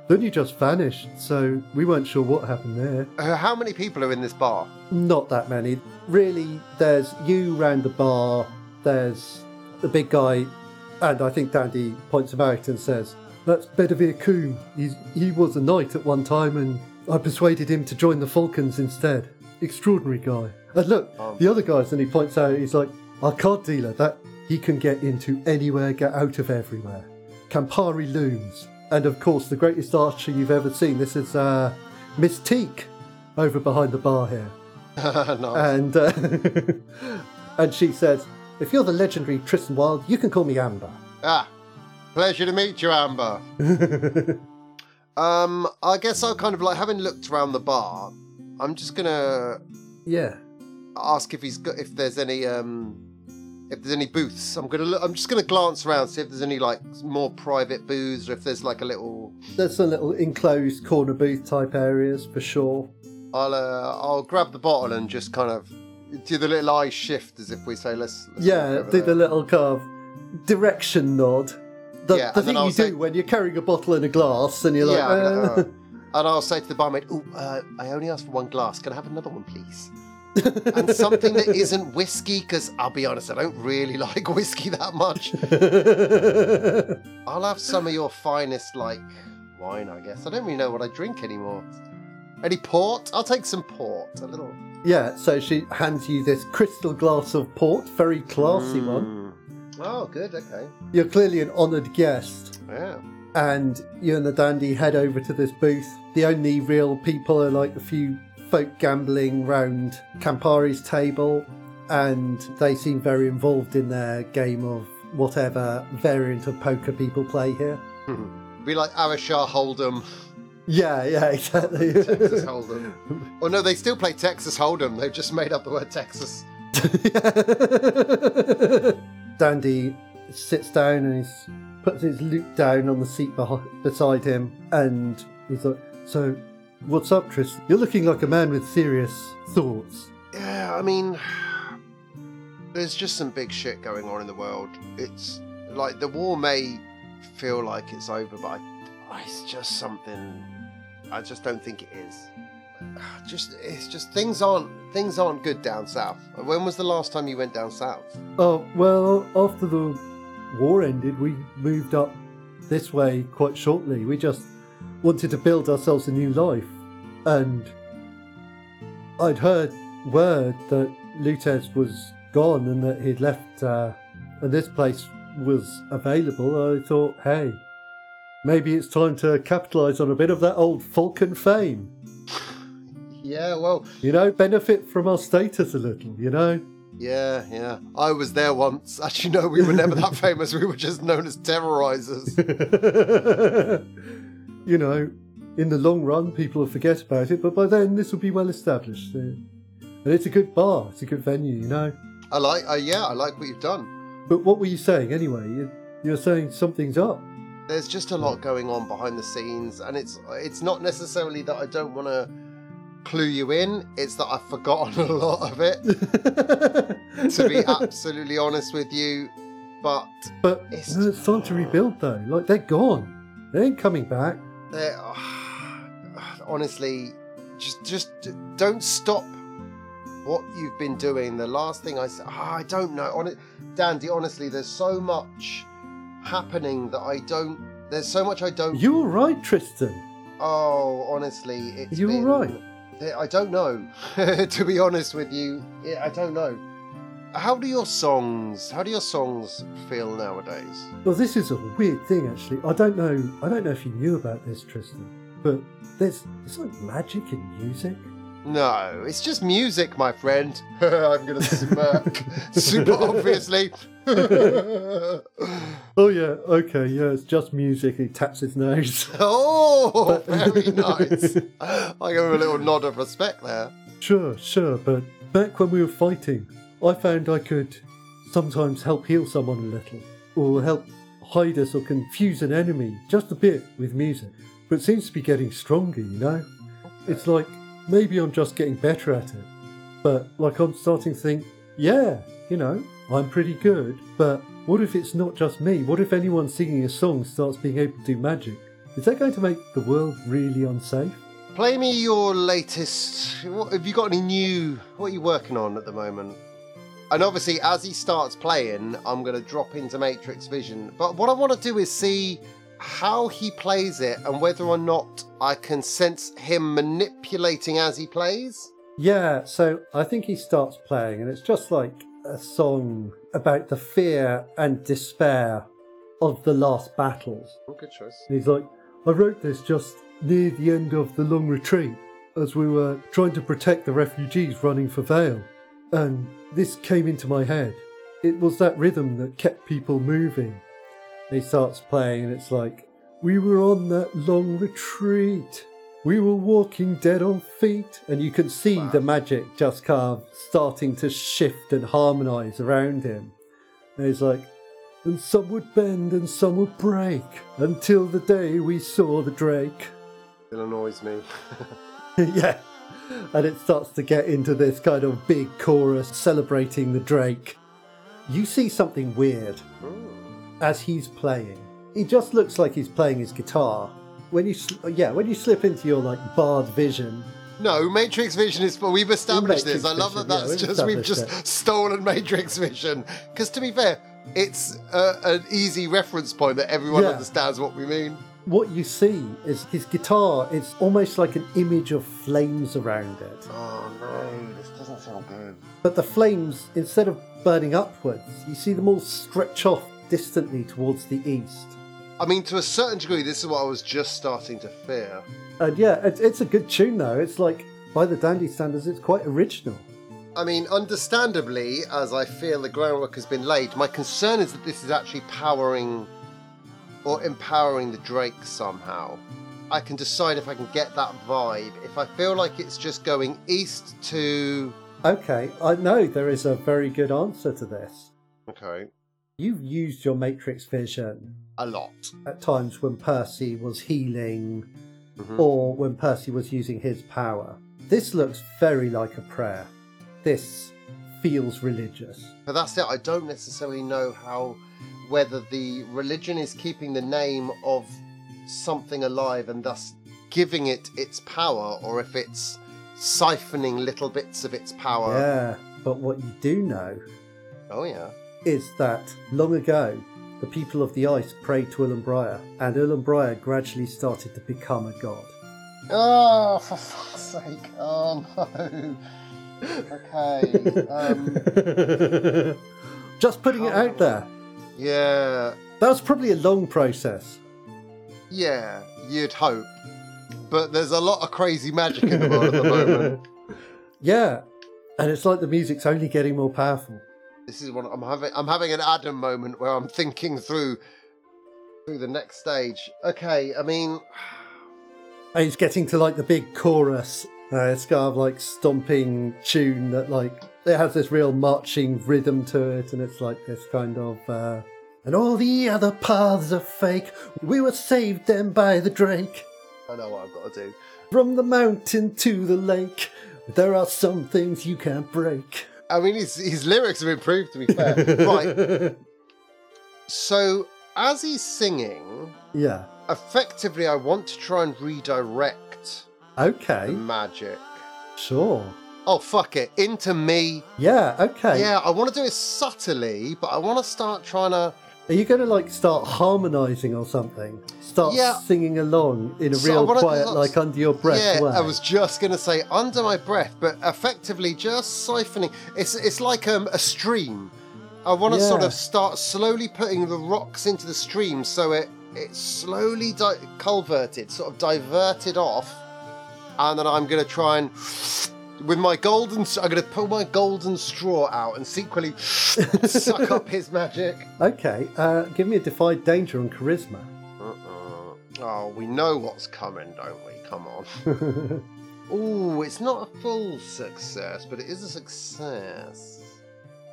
then you just vanished, so we weren't sure what happened there. uh, how many people are in this bar? Not that many. Really, there's you round the bar, there's the big guy, and I think Dandy points him out and says, That's Bedivere. He's, he was a knight at one time, and I persuaded him to join the Falcons instead. Extraordinary guy. And look, Um. the other guys, and he points out, he's like, Our card dealer, that he can get into anywhere, get out of everywhere. Campari looms. And of course, the greatest archer you've ever seen. This is uh, Mystique over behind the bar here and uh, and she says, "If you're the legendary Tristan Wilde, you can call me Amber." ah, pleasure to meet you, Amber. Um, I guess I'll kind of like having looked around the bar. I'm just gonna Yeah, ask if he's got if there's any um if there's any booths. I'm gonna look. I'm just gonna glance around see if there's any like more private booths or if there's like a little. there's some little enclosed corner booth type areas for sure. I'll uh, I'll grab the bottle and just kind of do the little eye shift as if we say let's. let's Yeah, do there." the little kind of direction nod. The, Yeah, the thing you say- do when you're carrying a bottle and a glass and you're like, Yeah, like, uh, "Uh," and I'll say to the barmaid, "Oh, uh, I only asked for one glass. Can I have another one, please?" And something that isn't whiskey, because I'll be honest, I don't really like whiskey that much. I'll have some of your finest, like wine, I guess. I don't really know what I drink anymore. Any port? I'll take some port. A little yeah. So she hands you this crystal glass of port, very classy one. Mm. Oh, good. Okay. You're clearly an honoured guest. Yeah. and you and the dandy head over to this booth. The only real people are like a few folk gambling round Campari's table, and they seem very involved in their game of whatever variant of poker people play here. Hmm. Be like Arashar Hold'em, Yeah, yeah, exactly. Texas Hold'em. oh no, they still play Texas Hold'em. They've just made up the word Texas. Dandy sits down and he puts his lute down on the seat beh- beside him, and he's like, "So, what's up, Tristan? You're looking like a man with serious thoughts. Yeah, I mean, there's just some big shit going on in the world. It's like the war may feel like it's over, but I, it's just something. I just don't think it is. Just it's just things aren't things aren't good down south. When was the last time you went down south? Oh, well, after the war ended, we moved up this way quite shortly. We just wanted to build ourselves a new life. And I'd heard word that Lutez was gone and that he'd left, uh, and this place was available. I thought, hey, maybe it's time to capitalise on a bit of that old Falcon fame. Yeah, well, You know, benefit from our status a little, you know? yeah, yeah. I was there once. Actually, no, we were never that famous. We were just known as terrorizers. you know, in the long run, people will forget about it, but by then this will be well established. uh, And it's a good bar, it's a good venue, you know. I like, uh, yeah, I like what you've done. But what were you saying anyway? You- You're saying something's up. There's just a lot going on behind the scenes, and it's it's not necessarily that I don't want to clue you in. It's that I've forgotten a lot of it. to be absolutely honest with you, but but It's- it's time to rebuild, though. Like, they're gone. They ain't coming back. There, honestly, just just don't stop what you've been doing. The last thing I said, ah, I don't know. On it, Dandy, honestly, there's so much happening that I don't. There's so much I don't. You're right, Tristan? Oh, honestly, it's You all been, right? I don't know. to be honest with you, I don't know. How do your songs? How do your songs feel nowadays? Well, this is a weird thing, actually. I don't know. I don't know if you knew about this, Tristan, but there's it's like magic in music. No, it's just music, my friend. I'm gonna smirk. Super obviously. Oh yeah, okay, yeah, it's just music. He taps his nose. oh, very nice. I give him a little nod of respect there. Sure, sure, but back when we were fighting, I found I could sometimes help heal someone a little, or help hide us or confuse an enemy just a bit with music. But it seems to be getting stronger, you know? It's like maybe I'm just getting better at it, but like I'm starting to think, yeah, you know, I'm pretty good, but what if it's not just me? What if anyone singing a song starts being able to do magic? Is that going to make the world really unsafe? Play me your latest. What, have you got any new? What are you working on at the moment? And obviously, as he starts playing, I'm going to drop into Matrix Vision. But what I want to do is see how he plays it and whether or not I can sense him manipulating as he plays. Yeah, so I think he starts playing, and it's just like a song about the fear and despair of the last battles. Oh, good choice. And he's like, I wrote this just near the end of the long retreat as we were trying to protect the refugees running for Vale. And this came into my head. It was that rhythm that kept people moving. And he starts playing, and it's like, We were on that long retreat. We were walking dead on feet. And you can see Wow. the magic just kind of starting to shift and harmonize around him. And he's like, and some would bend and some would break until the day we saw the drake. It annoys me. yeah. And it starts to get into this kind of big chorus celebrating the drake. You see something weird as he's playing. He just looks like he's playing his guitar. When you, sl- yeah, when you slip into your like bard vision, No, Matrix Vision is. For we've established Matrix this. I love Vision, that yeah, that's we've just we've just stolen Matrix Vision. Because to be fair, it's uh, an easy reference point that everyone Yeah. understands what we mean. What you see is his guitar is almost like an image of flames around it. Oh no, this doesn't sound good. But the flames, instead of burning upwards, you see them all stretch off distantly towards the east. I mean, to a certain degree, this is what I was just starting to fear. And yeah, it's, it's a good tune though. It's like, by the dandy standards, it's quite original. I mean, understandably, as I feel the groundwork has been laid, my concern is that this is actually powering or empowering the Drake somehow. I can decide if I can get that vibe. If I feel like it's just going east to. Okay, I know there is a very good answer to this. Okay, You've used your matrix vision a lot. at times when Percy was healing Mhm. or when Percy was using his power. This looks very like a prayer. This feels religious. But that's it. I don't necessarily know how whether the religion is keeping the name of something alive and thus giving it its power, or if it's siphoning little bits of its power. Yeah, but what you do know Oh yeah. is that long ago, the people of the ice prayed to Ulambriar, and Ulambriar gradually started to become a god. Oh, for fuck's sake! Oh no. Okay. Um, Just putting it out there. Yeah. That was probably a long process. Yeah. You'd hope. But there's a lot of crazy magic in the world at the moment. Yeah, and it's like the music's only getting more powerful. This is what I'm having. I'm having an Adam moment where I'm thinking through through the next stage. Okay, I mean, And it's getting to like the big chorus. Uh, it's kind of like stomping tune that like it has this real marching rhythm to it, and it's like this kind of. Uh, and all the other paths are fake. We were saved then by the Drake. I know what I've got to do. From the mountain to the lake, there are some things you can't break. I mean, his his lyrics have improved. To be fair, right. So as he's singing, Yeah. effectively, I want to try and redirect the Okay. magic. Sure. Oh fuck it, into me. Yeah. Okay. Yeah, I want to do it subtly, but I want to start trying to. Are you going to like start harmonizing or something? Start Yeah. singing along in a So real quiet, like under your breath yeah, way. I was just gonna say under my breath, but effectively just siphoning. It's it's like um, a stream. I want to sort of start slowly putting the rocks into the stream, so it it's slowly di- culverted, sort of diverted off, and then I'm gonna try and. With my golden, I'm going to pull my golden straw out and secretly suck up his magic. Okay. Uh, give me a defied danger on charisma. Uh-uh. Oh, we know what's coming, don't we? Come on. Ooh, it's not a full success, but it is a success.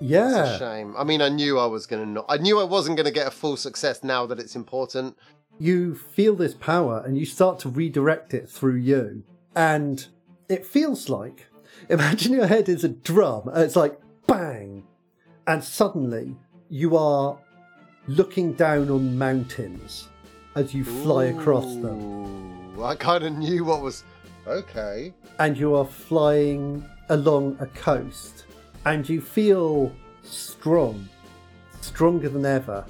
Yeah, it's a shame. I mean, I knew I was going to not. I knew I wasn't going to get a full success now that it's important. You feel this power and you start to redirect it through you. And it feels like imagine your head is a drum and it's like bang. And suddenly you are looking down on mountains as you fly across them. I kind of knew what was. Okay. and you are flying along a coast and you feel strong, stronger than ever,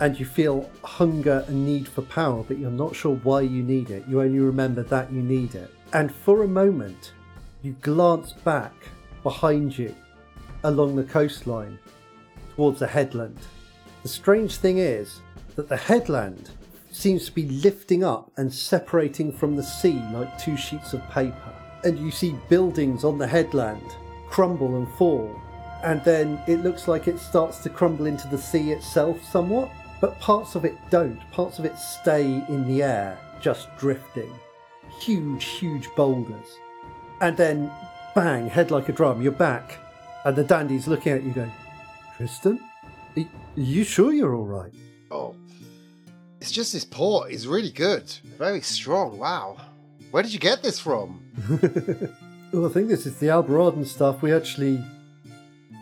and you feel hunger and need for power, but you're not sure why you need it. You only remember that you need it. And for a moment, you glance back behind you along the coastline towards the headland. The strange thing is that the headland seems to be lifting up and separating from the sea like two sheets of paper. And you see buildings on the headland crumble and fall. And then it looks like it starts to crumble into the sea itself somewhat, but parts of it don't. Parts of it stay in the air, just drifting. Huge, huge boulders. And then, bang, head like a drum, you're back. And the dandy's looking at you going, Tristan? Are you sure you're all right? Oh. It's just this port is really good. Very strong. Wow. Where did you get this from? Well, I think this is the Alboradan stuff. We actually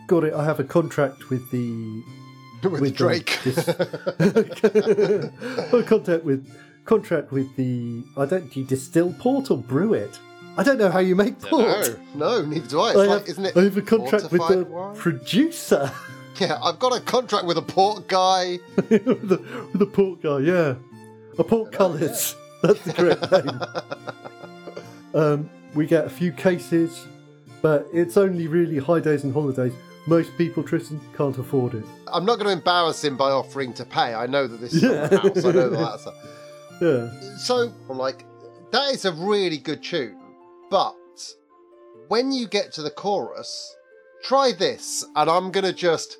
got it. I have a contract with the With, With the Drake. a contact with contract with the. I don't. Do you distill port or brew it? I don't know how you make port. no, no, neither do I. It's I, like, have, isn't it? I have a contract with the wine? producer. Yeah, I've got a contract with a port guy. with, the, with the port guy, yeah. A port colours. That's the correct name. Um, we get a few cases, but it's only really high days and holidays. Most people, Tristan, can't afford it. I'm not going to embarrass him by offering to pay. I know that this is Yeah. yeah. house. I know that. Yeah. so I'm like, that is a really good tune. But when you get to the chorus, try this, and I'm going to just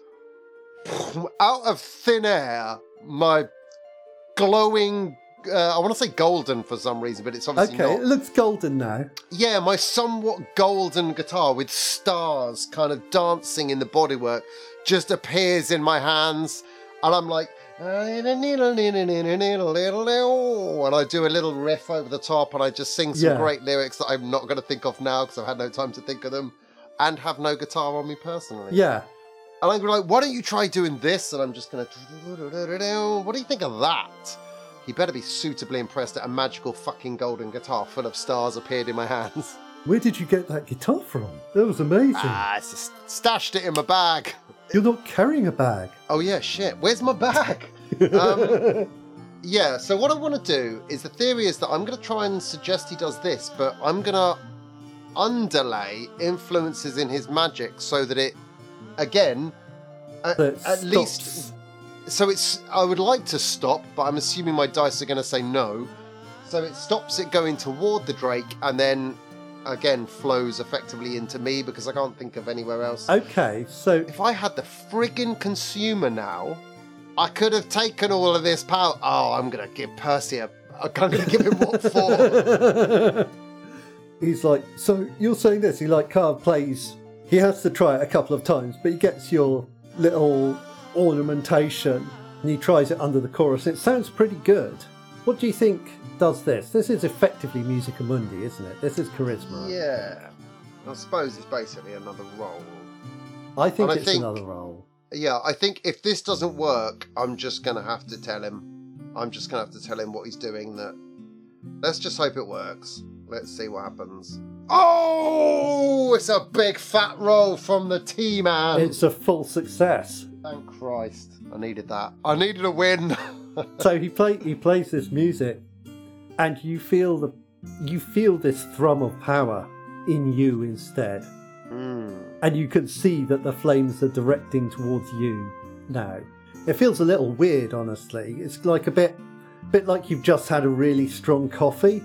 out of thin air my glowing. Uh, I want to say golden for some reason, but it's obviously Okay, not. it looks golden now. Yeah, my somewhat golden guitar with stars kind of dancing in the bodywork just appears in my hands. And I'm like, and I do a little riff over the top, and I just sing some Yeah. great lyrics that I'm not going to think of now because I've had no time to think of them, and have no guitar on me personally. Yeah. And I'm like, why don't you try doing this? And I'm just going to. What do you think of that? He better be suitably impressed that a magical fucking golden guitar full of stars appeared in my hands. Where did you get that guitar from? That was amazing. Ah, just stashed it in my bag. You're not carrying a bag. Oh yeah, shit. Where's my bag? Um, yeah. So what I want to do is the theory is that I'm going to try and suggest he does this, but I'm going to underlay influences in his magic so that it, again, at, That at least. So it's. I would like to stop, but I'm assuming my dice are going to say no. So it stops it going toward the Drake, and then again flows effectively into me because I can't think of anywhere else. Okay, so If I had the friggin' consumer now, I could have taken all of this power. Oh, I'm gonna give Percy a. I'm gonna give him what for? he's like, so you're saying this? He like kind of plays. He has to try it a couple of times, but he gets your little ornamentation and he tries it under the chorus. It sounds pretty good. What do you think does this? This is effectively Musica Mundi, isn't it? This is charisma. yeah. I suppose it's basically another role. I think And I it's think- another role. Yeah, I think if this doesn't work, I'm just gonna have to tell him. I'm just gonna have to tell him what he's doing. That. Let's just hope it works. Let's see what happens. Oh, it's a big fat roll from the T man. It's a full success. Thank Christ. I needed that. I needed a win. so he play he plays this music and you feel the you feel this thrum of power in you instead. Hmm. and you can see that the flames are directing towards you now. It feels a little weird honestly. It's like a bit bit like you've just had a really strong coffee.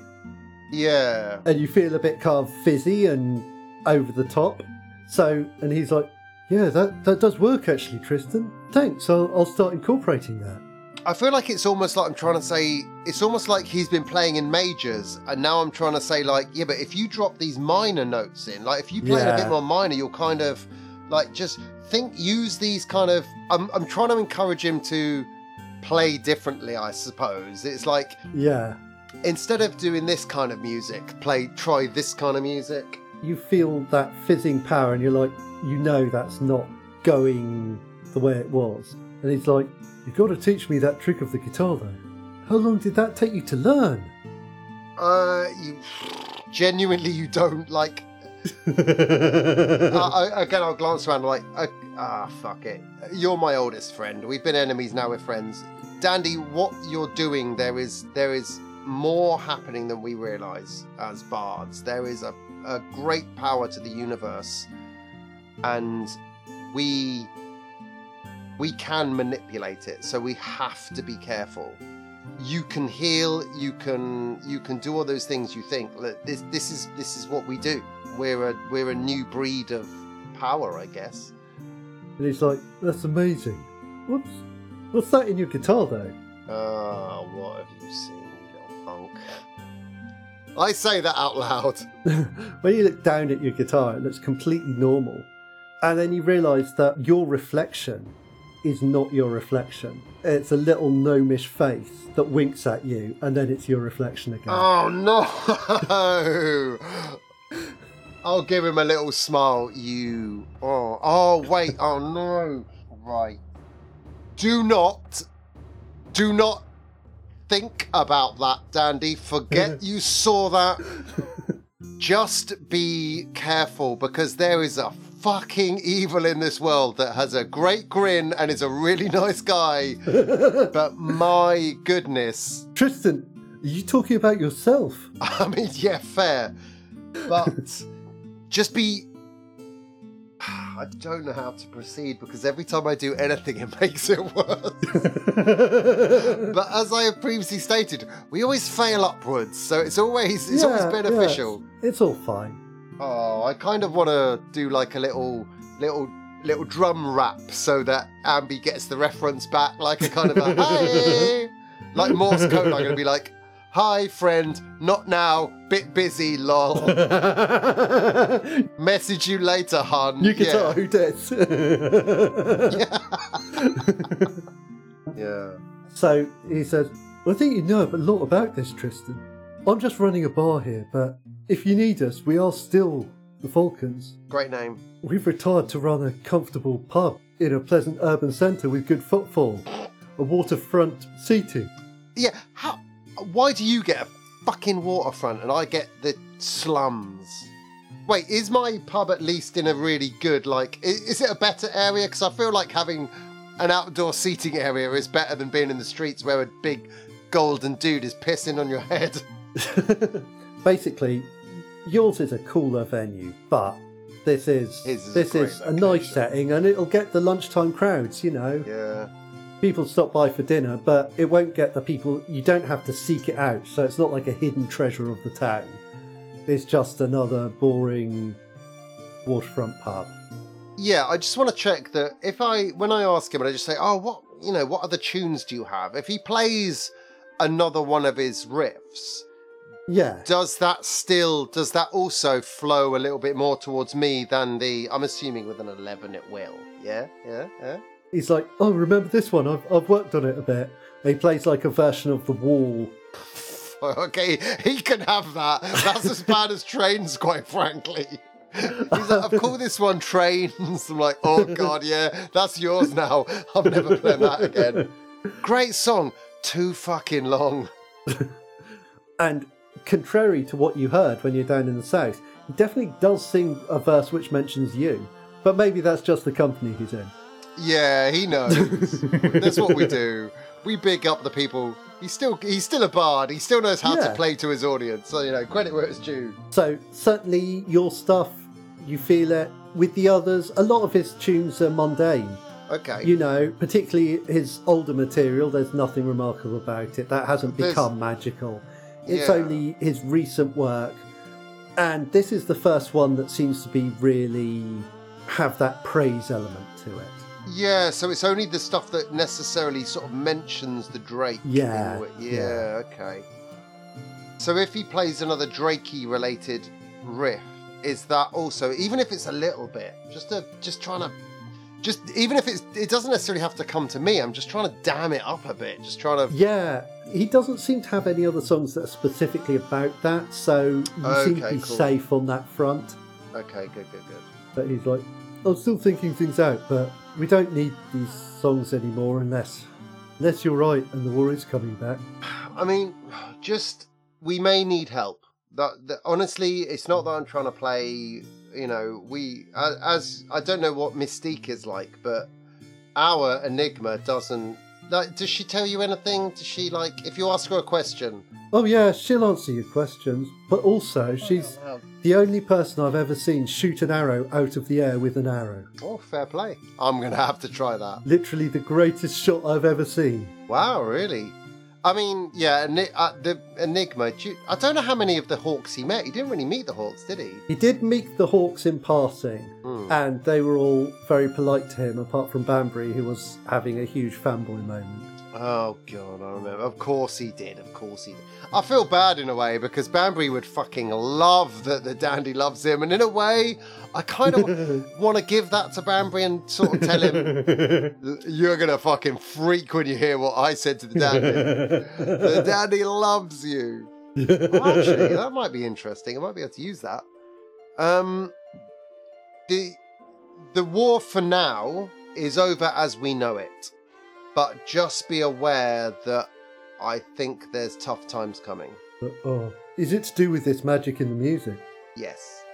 Yeah. and you feel a bit kind of fizzy and over the top. So and he's like yeah that that does work actually tristan. Thanks. I'll, I'll start incorporating that I feel like it's almost like I'm trying to say, it's almost like he's been playing in majors, and now I'm trying to say, like, yeah, but if you drop these minor notes in, like, if you play it a bit more minor, you'll kind of, like, just think, use these kind of. I'm, I'm trying to encourage him to play differently, I suppose. It's like, yeah instead of doing this kind of music, play, try this kind of music. you feel that fizzing power and you're like, you know that's not going the way it was. And he's like, You've got to teach me that trick of the guitar though. How long did that take you to learn? Uh, you. Genuinely, you don't, like, uh, I, again, I'll glance around like, uh, ah, fuck it. You're my oldest friend. We've been enemies now. We're friends. Dandy, what you're doing, there is there is more happening than we realise as bards. There is a, a great power to the universe, and we we can manipulate it. So we have to be careful. You can heal. You can you can do all those things. You think Look, this this is this is what we do. We're a we're a new breed of power, I guess. And he's like, That's amazing. What's what's that in your guitar though? Oh, what have you seen, you little punk? I say that out loud. when you look down at your guitar, it looks completely normal. And then you realise that your reflection is not your reflection. It's a little gnomish face that winks at you, and then it's your reflection again. Oh no! I'll give him a little smile. You. Oh, oh wait. Oh no. Right. Do not. Do not think about that, Dandy. Forget you saw that. Just be careful because there is a fucking evil in this world that has a great grin and is a really nice guy. but my goodness. Tristan, are you talking about yourself? I mean, yeah, fair. But just be. I don't know how to proceed because every time I do anything, it makes it worse. but as I have previously stated, we always fail upwards, so it's always it's always Yeah, yeah, beneficial. It's all fine. Oh, I kind of want to do like a little, little, little drum rap so that Ambi gets the reference back, like a kind of a like Morse code. I'm going to be like, "Hi, friend, not now, bit busy, lol. Message you later, hun." You guitar, Yeah. who dis? Yeah. So he says, I think you know a lot about this, Tristan. I'm just running a bar here, but if you need us, we are still the Falcons. Great name. We've retired to run a comfortable pub in a pleasant urban centre with good footfall, a waterfront seating. Yeah. How? Why do you get a fucking waterfront and I get the slums? Wait, is my pub at least in a really good like? i- Is it a better area? Because I feel like having an outdoor seating area is better than being in the streets where a big golden dude is pissing on your head. Basically, yours is a cooler venue, but this is His is a this great is a nice location. setting, and it'll get the lunchtime crowds. You know, Yeah. people stop by for dinner, but it won't get the people. You don't have to seek it out, so it's not like a hidden treasure of the town. It's just another boring waterfront pub. Yeah, I just want to check that if I, when I ask him, and I just say, "Oh, what you know, what other tunes do you have?" If he plays another one of his riffs, Yeah, does that still, does that also flow a little bit more towards me than the? I'm assuming with an eleven, it will. Yeah, yeah, yeah. he's like, "Oh, remember this one? I've I've worked on it a bit." And he plays like a version of the Wall. Okay, he can have that. That's as bad as trains, quite frankly. He's like, I've called this one trains. I'm like, oh god, yeah, that's yours now. I'm never playing that again. Great song, too fucking long. And contrary to what you heard when you're down in the south, he definitely does sing a verse which mentions you. But maybe that's just the company he's in. Yeah, he knows. That's what we do. We big up the people. He's still he's still a bard. He still knows how to play to his audience. So you know, credit where it's due. So certainly your stuff, you feel it. With the others, a lot of his tunes are mundane. Okay. You know, particularly his older material, there's nothing remarkable about it. That hasn't There's- become magical. It's Yeah. only his recent work. And this is the first one that seems to be really have that praise element to it. Yeah, so it's only the stuff that necessarily sort of mentions the Drake. Yeah, yeah. Yeah, okay. So if he plays another Drakey related riff, is that also even if it's a little bit, just a just trying to just even if it's it doesn't necessarily have to come to me, I'm just trying to dam it up a bit. Just trying to Yeah, he doesn't seem to have any other songs that are specifically about that, so you seem to be cool. safe on that front. Okay, good, good, good. But he's like, I'm still thinking things out, but we don't need these songs anymore unless unless you're right and the war is coming back. I mean, just we may need help. That, that honestly, it's not that I'm trying to play. You know, we as I don't know what Mystique is like, but our Enigma doesn't. Like, does she tell you anything? Does she like if you ask her a question? Oh yeah, she'll answer your questions, but also she's Oh, the only person I've ever seen shoot an arrow out of the air with an arrow. oh, fair play. I'm gonna have to try that. Literally the greatest shot I've ever seen. Wow, really? I mean, yeah, uh, the Enigma. I don't know how many of the Hawks he met. He didn't really meet the Hawks, did he? He did meet the Hawks in passing, Hmm. and they were all very polite to him, apart from Banbury, who was having a huge fanboy moment. Oh god, I remember. Of course he did. Of course he did. I feel bad in a way because Banbury would fucking love that the dandy loves him, and in a way, I kind of want to give that to Banbury and sort of tell him, "You're gonna fucking freak when you hear what I said to the dandy. the dandy loves you." Actually, that might be interesting. I might be able to use that. Um, the the war for now is over as we know it, but just be aware that I think there's tough times coming. Oh, is it to do with this magic in the music? Yes.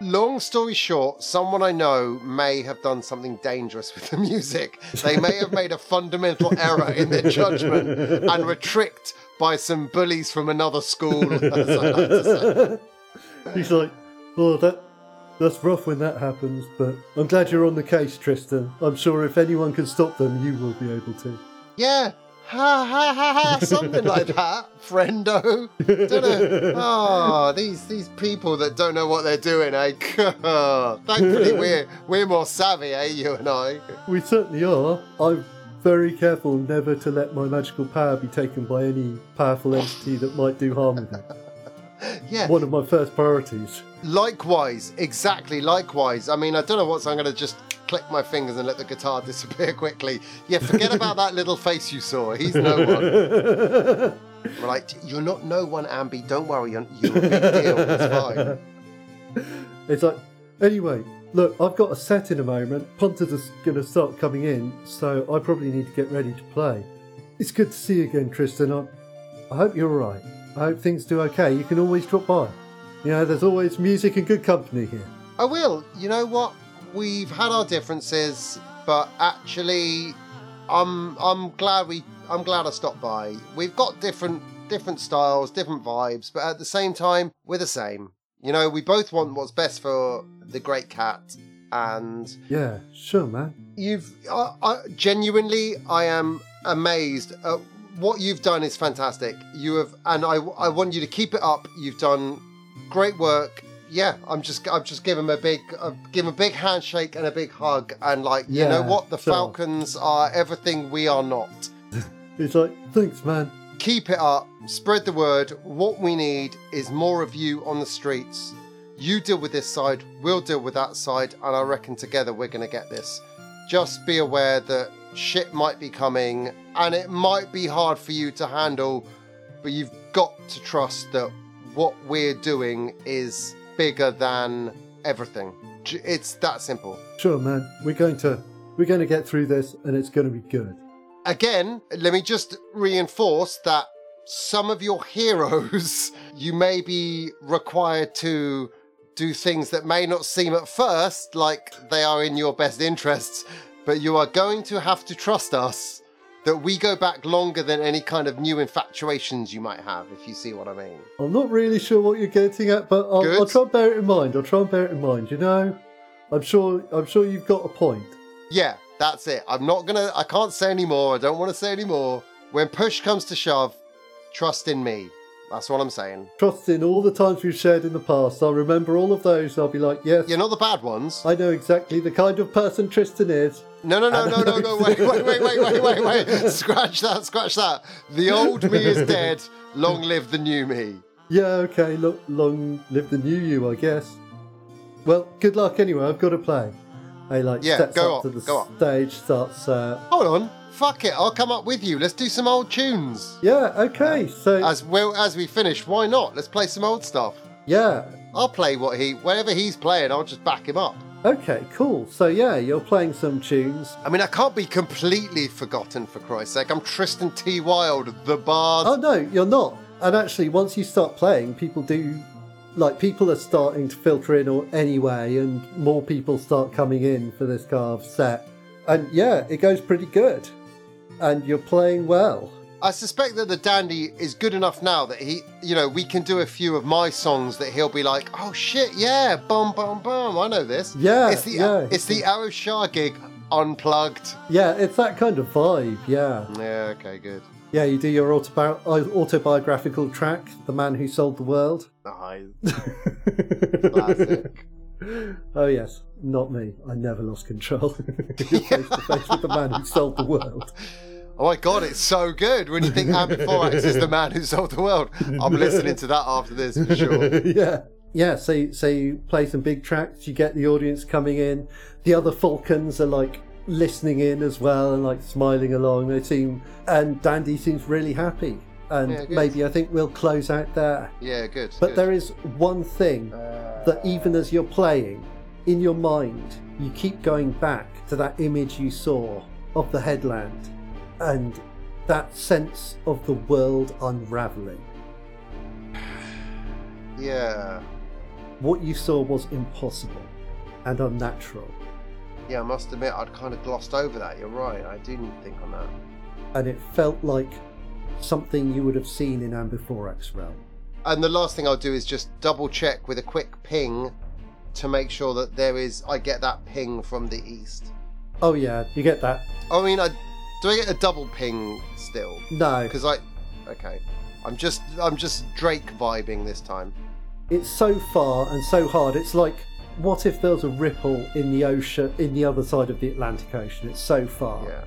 Long story short, someone I know may have done something dangerous with the music. They may have made a fundamental error in their judgment and were tricked by some bullies from another school. as I like to say. He's like, oh, that that's rough when that happens, but I'm glad you're on the case, Tristan. I'm sure if anyone can stop them, you will be able to. Yeah. Ha ha ha ha, something like that, friendo. Don't know. Oh, these these people that don't know what they're doing, eh? Thankfully, we're we're more savvy, eh? You and I. We certainly are. I'm very careful never to let my magical power be taken by any powerful entity that might do harm with it. Yeah. One of my first priorities. Likewise, exactly likewise. I mean, I don't know what, so I'm going to just click my fingers and let the guitar disappear quickly. Yeah, forget about that little face you saw. He's no one. We're like, you're not no one, Ambi. Don't worry, you're, you're a big deal. It's fine. It's like, anyway, look, I've got a set in a moment. Punters are going to start coming in, so I probably need to get ready to play. It's good to see you again, Tristan. I, I hope you're all right. I hope things do okay. You can always drop by. You know, there's always music and good company here. I will. You know what? We've had our differences, but actually, I'm I'm glad we I'm glad I stopped by. We've got different different styles, different vibes, but at the same time, we're the same. You know, we both want what's best for the great cat, and Yeah, sure, man. you've I, I, genuinely I am amazed at what you've done is fantastic. You have, and I I want you to keep it up. You've done great work. Yeah, I'm just I'm just him a big uh, give him a big handshake and a big hug, and like you know what, the sure. Falcons are everything we are not. It's like, thanks, man. Keep it up, spread the word. What we need is more of you on the streets. You deal with this side, we'll deal with that side, and I reckon together we're going to get this. Just be aware that shit might be coming and it might be hard for you to handle, but you've got to trust that what we're doing is bigger than everything. It's that simple. Sure, man. We're going to we're going to get through this, and it's going to be good. again, let me just reinforce that some of your heroes, you may be required to do things that may not seem at first like they are in your best interests, but you are going to have to trust us that we go back longer than any kind of new infatuations you might have, if you see what I mean. I'm not really sure what you're getting at, but I'll, I'll try and bear it in mind. I'll try and bear it in mind. You know, I'm sure I'm sure you've got a point. Yeah, that's it. I'm not gonna, I can't say any more. I don't want to say any more. When push comes to shove, trust in me. That's what I'm saying. Trust in all the times we've shared in the past. I'll remember all of those. I'll be like, yes, You're not the bad ones. I know exactly the kind of person Tristan is. No, no, no, no, no, no, wait, wait, wait, wait, wait, wait, wait. Scratch that, scratch that. The old me is dead. Long live the new me. Yeah, okay. Look, long live the new you, I guess. Well, good luck anyway. I've got to play. Hey, like Yeah, steps go up on, to the stage, starts. Uh, Hold on. Fuck it. I'll come up with you. Let's do some old tunes. yeah, okay. So As well as we finish, why not? Let's play some old stuff. yeah, I'll play what he, whatever he's playing, I'll just back him up. okay, cool. So yeah, you're playing some tunes. I mean, I can't be completely forgotten for Christ's sake. I'm Tristan T. Wild, the bard. Oh no, you're not. And actually, once you start playing, people do like people are starting to filter in or anyway, and more people start coming in for this kind of set. And yeah, it goes pretty good. And you're playing well. I suspect that the dandy is good enough now that he, you know, we can do a few of my songs that he'll be like, oh shit, yeah, bum bum bum, I know this. Yeah, it's the yeah. it's the Arashar gig unplugged. Yeah, it's that kind of vibe. Yeah, Yeah, okay, good. yeah. You do your autobi- uh, autobiographical track, "The Man Who Sold the World." Nice, classic. Oh yes, not me. I never lost control. face to face with the man who sold the world. Oh my god, it's so good when you think Amphiforax is the man who sold the world. I'm listening to that after this for sure. yeah. Yeah, so you, so you play some big tracks, you get the audience coming in. The other Falcons are like listening in as well and like smiling along. They seem and Dandy seems really happy. And Yeah, maybe I think we'll close out there. Yeah, good. But good. there is one thing that uh, even as you're playing, in your mind, you keep going back to that image you saw of the headland and that sense of the world unraveling. Yeah. What you saw was impossible and unnatural, Yeah, I must admit, I'd kind of glossed over that. You're right. I didn't think on that. and it felt like something you would have seen in Ambiphorax realm. And the last thing I'll do is just double check with a quick ping to make sure that there is. I get that ping from the east. Oh yeah, you get that? I mean, I do I get a double ping still? No, Because I, okay, I'm just I'm just Drake vibing this time. it's so far and so hard. It's like, what if there's a ripple in the ocean, in the other side of the Atlantic Ocean? It's so far. Yeah.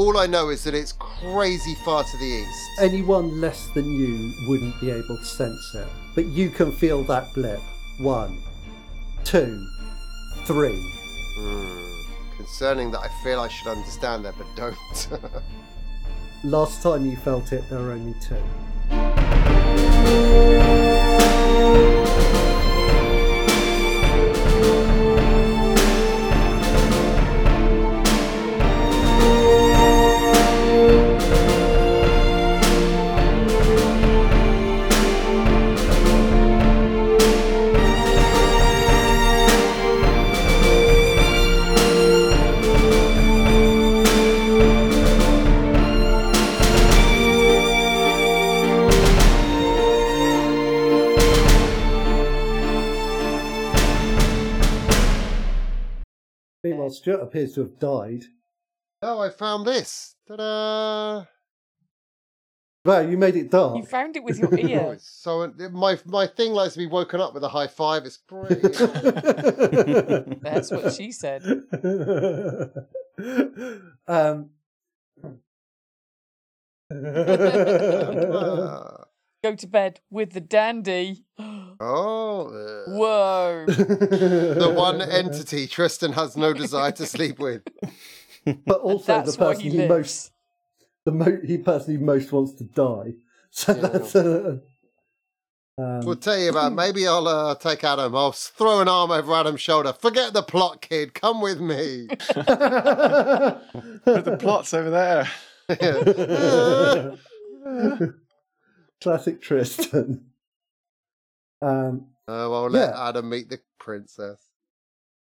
All I know is that it's crazy far to the east. Anyone less than you wouldn't be able to sense it. But you can feel that blip. One, two, three. Hmm, Concerning that I feel I should understand that, but don't. Last time you felt it, there were only two. Stuart appears to have died. oh, I found this. Ta-da! Wow, you made it dark. You found it with your ear. it's so my my thing likes to be woken up with a high five. It's great. That's what she said. um. Ah. Go to bed with the dandy. Oh, uh, Whoa. the one entity Tristan has no desire to sleep with. but also the person he he, most the mo- he person who most wants to die. So Yeah. that's uh, um, We'll tell you about. Maybe I'll uh, take Adam. I'll throw an arm over Adam's shoulder. Forget the plot, kid. Come with me. the plot's over there. classic Tristan. Um, Oh, I'll let Yeah. Adam meet the princess.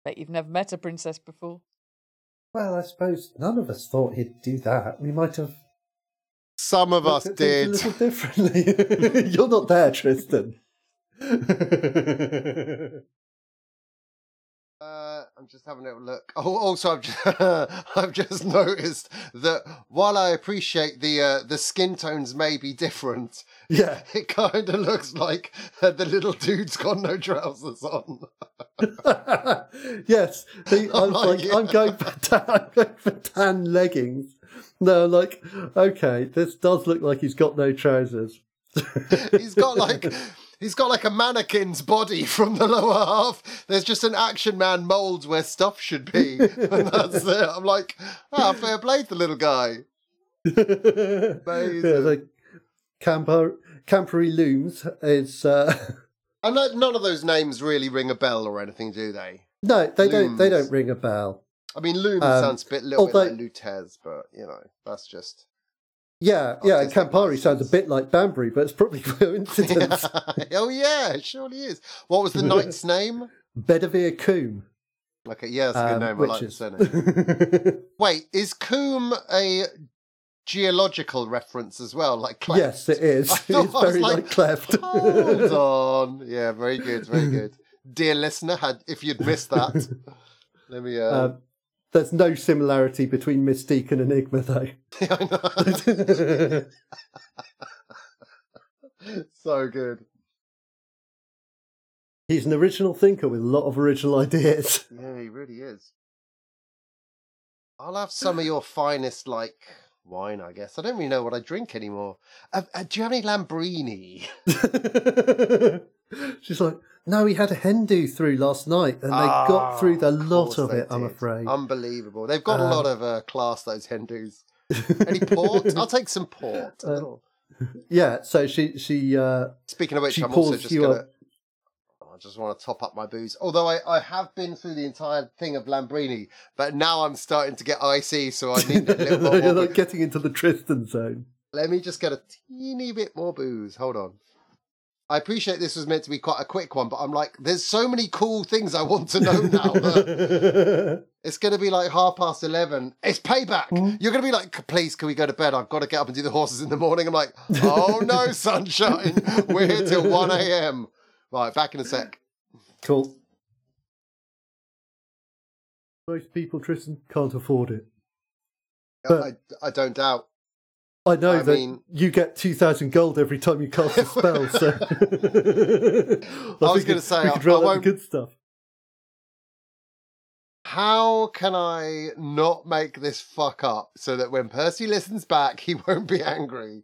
Bet you've never met a princess before. well, I suppose none of us thought he'd do that. We might have Some of us looked at things did. a little differently. You're not there, Tristan. Uh, I'm just having a little look. Oh, also, I've just, I've just noticed that while I appreciate the uh, the skin tones may be different, yeah. it kind of looks like uh, the little dude's got no trousers on. yes, the, I I'm like, like, yeah. I'm going for tan, I'm going for tan leggings. No, like, okay, this does look like he's got no trousers. He's got like he's got like a mannequin's body from the lower half. There's just an action man mold where stuff should be, and that's it. I'm like, ah, fair play to the little guy. yeah, the camper campery looms is uh, And no- none of those names really ring a bell or anything, do they? no, they don't they don't ring a bell. I mean, Loom Um, sounds a bit little although- bit like Lutez, but you know, that's just. Yeah, yeah, and Campari sounds a bit like Banbury, but it's probably coincidence. oh yeah, it surely is. What was the knight's name? Bedivere Coombe. Okay, yeah, that's a good um, name. I like the is surname. Wait, is Coombe a geological reference as well? Like cleft? yes, it is. It's thought- I was very like, like, cleft. Hold on. Yeah, very good, very good. Dear listener, had if you'd missed that, let me. Uh, Um, there's no similarity between Mystique and Enigma, though. So good. He's an original thinker with a lot of original ideas. Yeah, he really is. I'll have some of your finest, like wine, I guess. I don't really know what I drink anymore. Uh, uh, do you have any Lambrini? She's like, no, he had a hen do through last night, and they got through the Ah, of lot of they it. I'm afraid. Unbelievable. They've got a Um, lot of uh, class, those Hindus. Any port? I'll take some port. Uh, yeah. So she she uh, Speaking of which, she I'm also just gonna. up. I just want to top up my booze. Although I, I have been through the entire thing of Lambrini, but now I'm starting to get icy, so I need a little bit You're more. not getting into the Tristan zone. Let me just get a teeny bit more booze. Hold on. I appreciate this was meant to be quite a quick one, but I'm like, there's so many cool things I want to know now. it's going to be like half past 11. It's payback. Hmm? You're going to be like, please, can we go to bed? I've got to get up and do the horses in the morning. I'm like, oh no, sunshine. We're here till 1 a.m. Right, back in a sec. cool. Most people, Tristan, can't afford it. I, I don't doubt. I know I that mean- you get 2,000 gold every time you cast a spell, so. I, was gonna say, we I- could roll I out won't- good stuff. How can I not make this fuck up so that when Percy listens back, he won't be angry?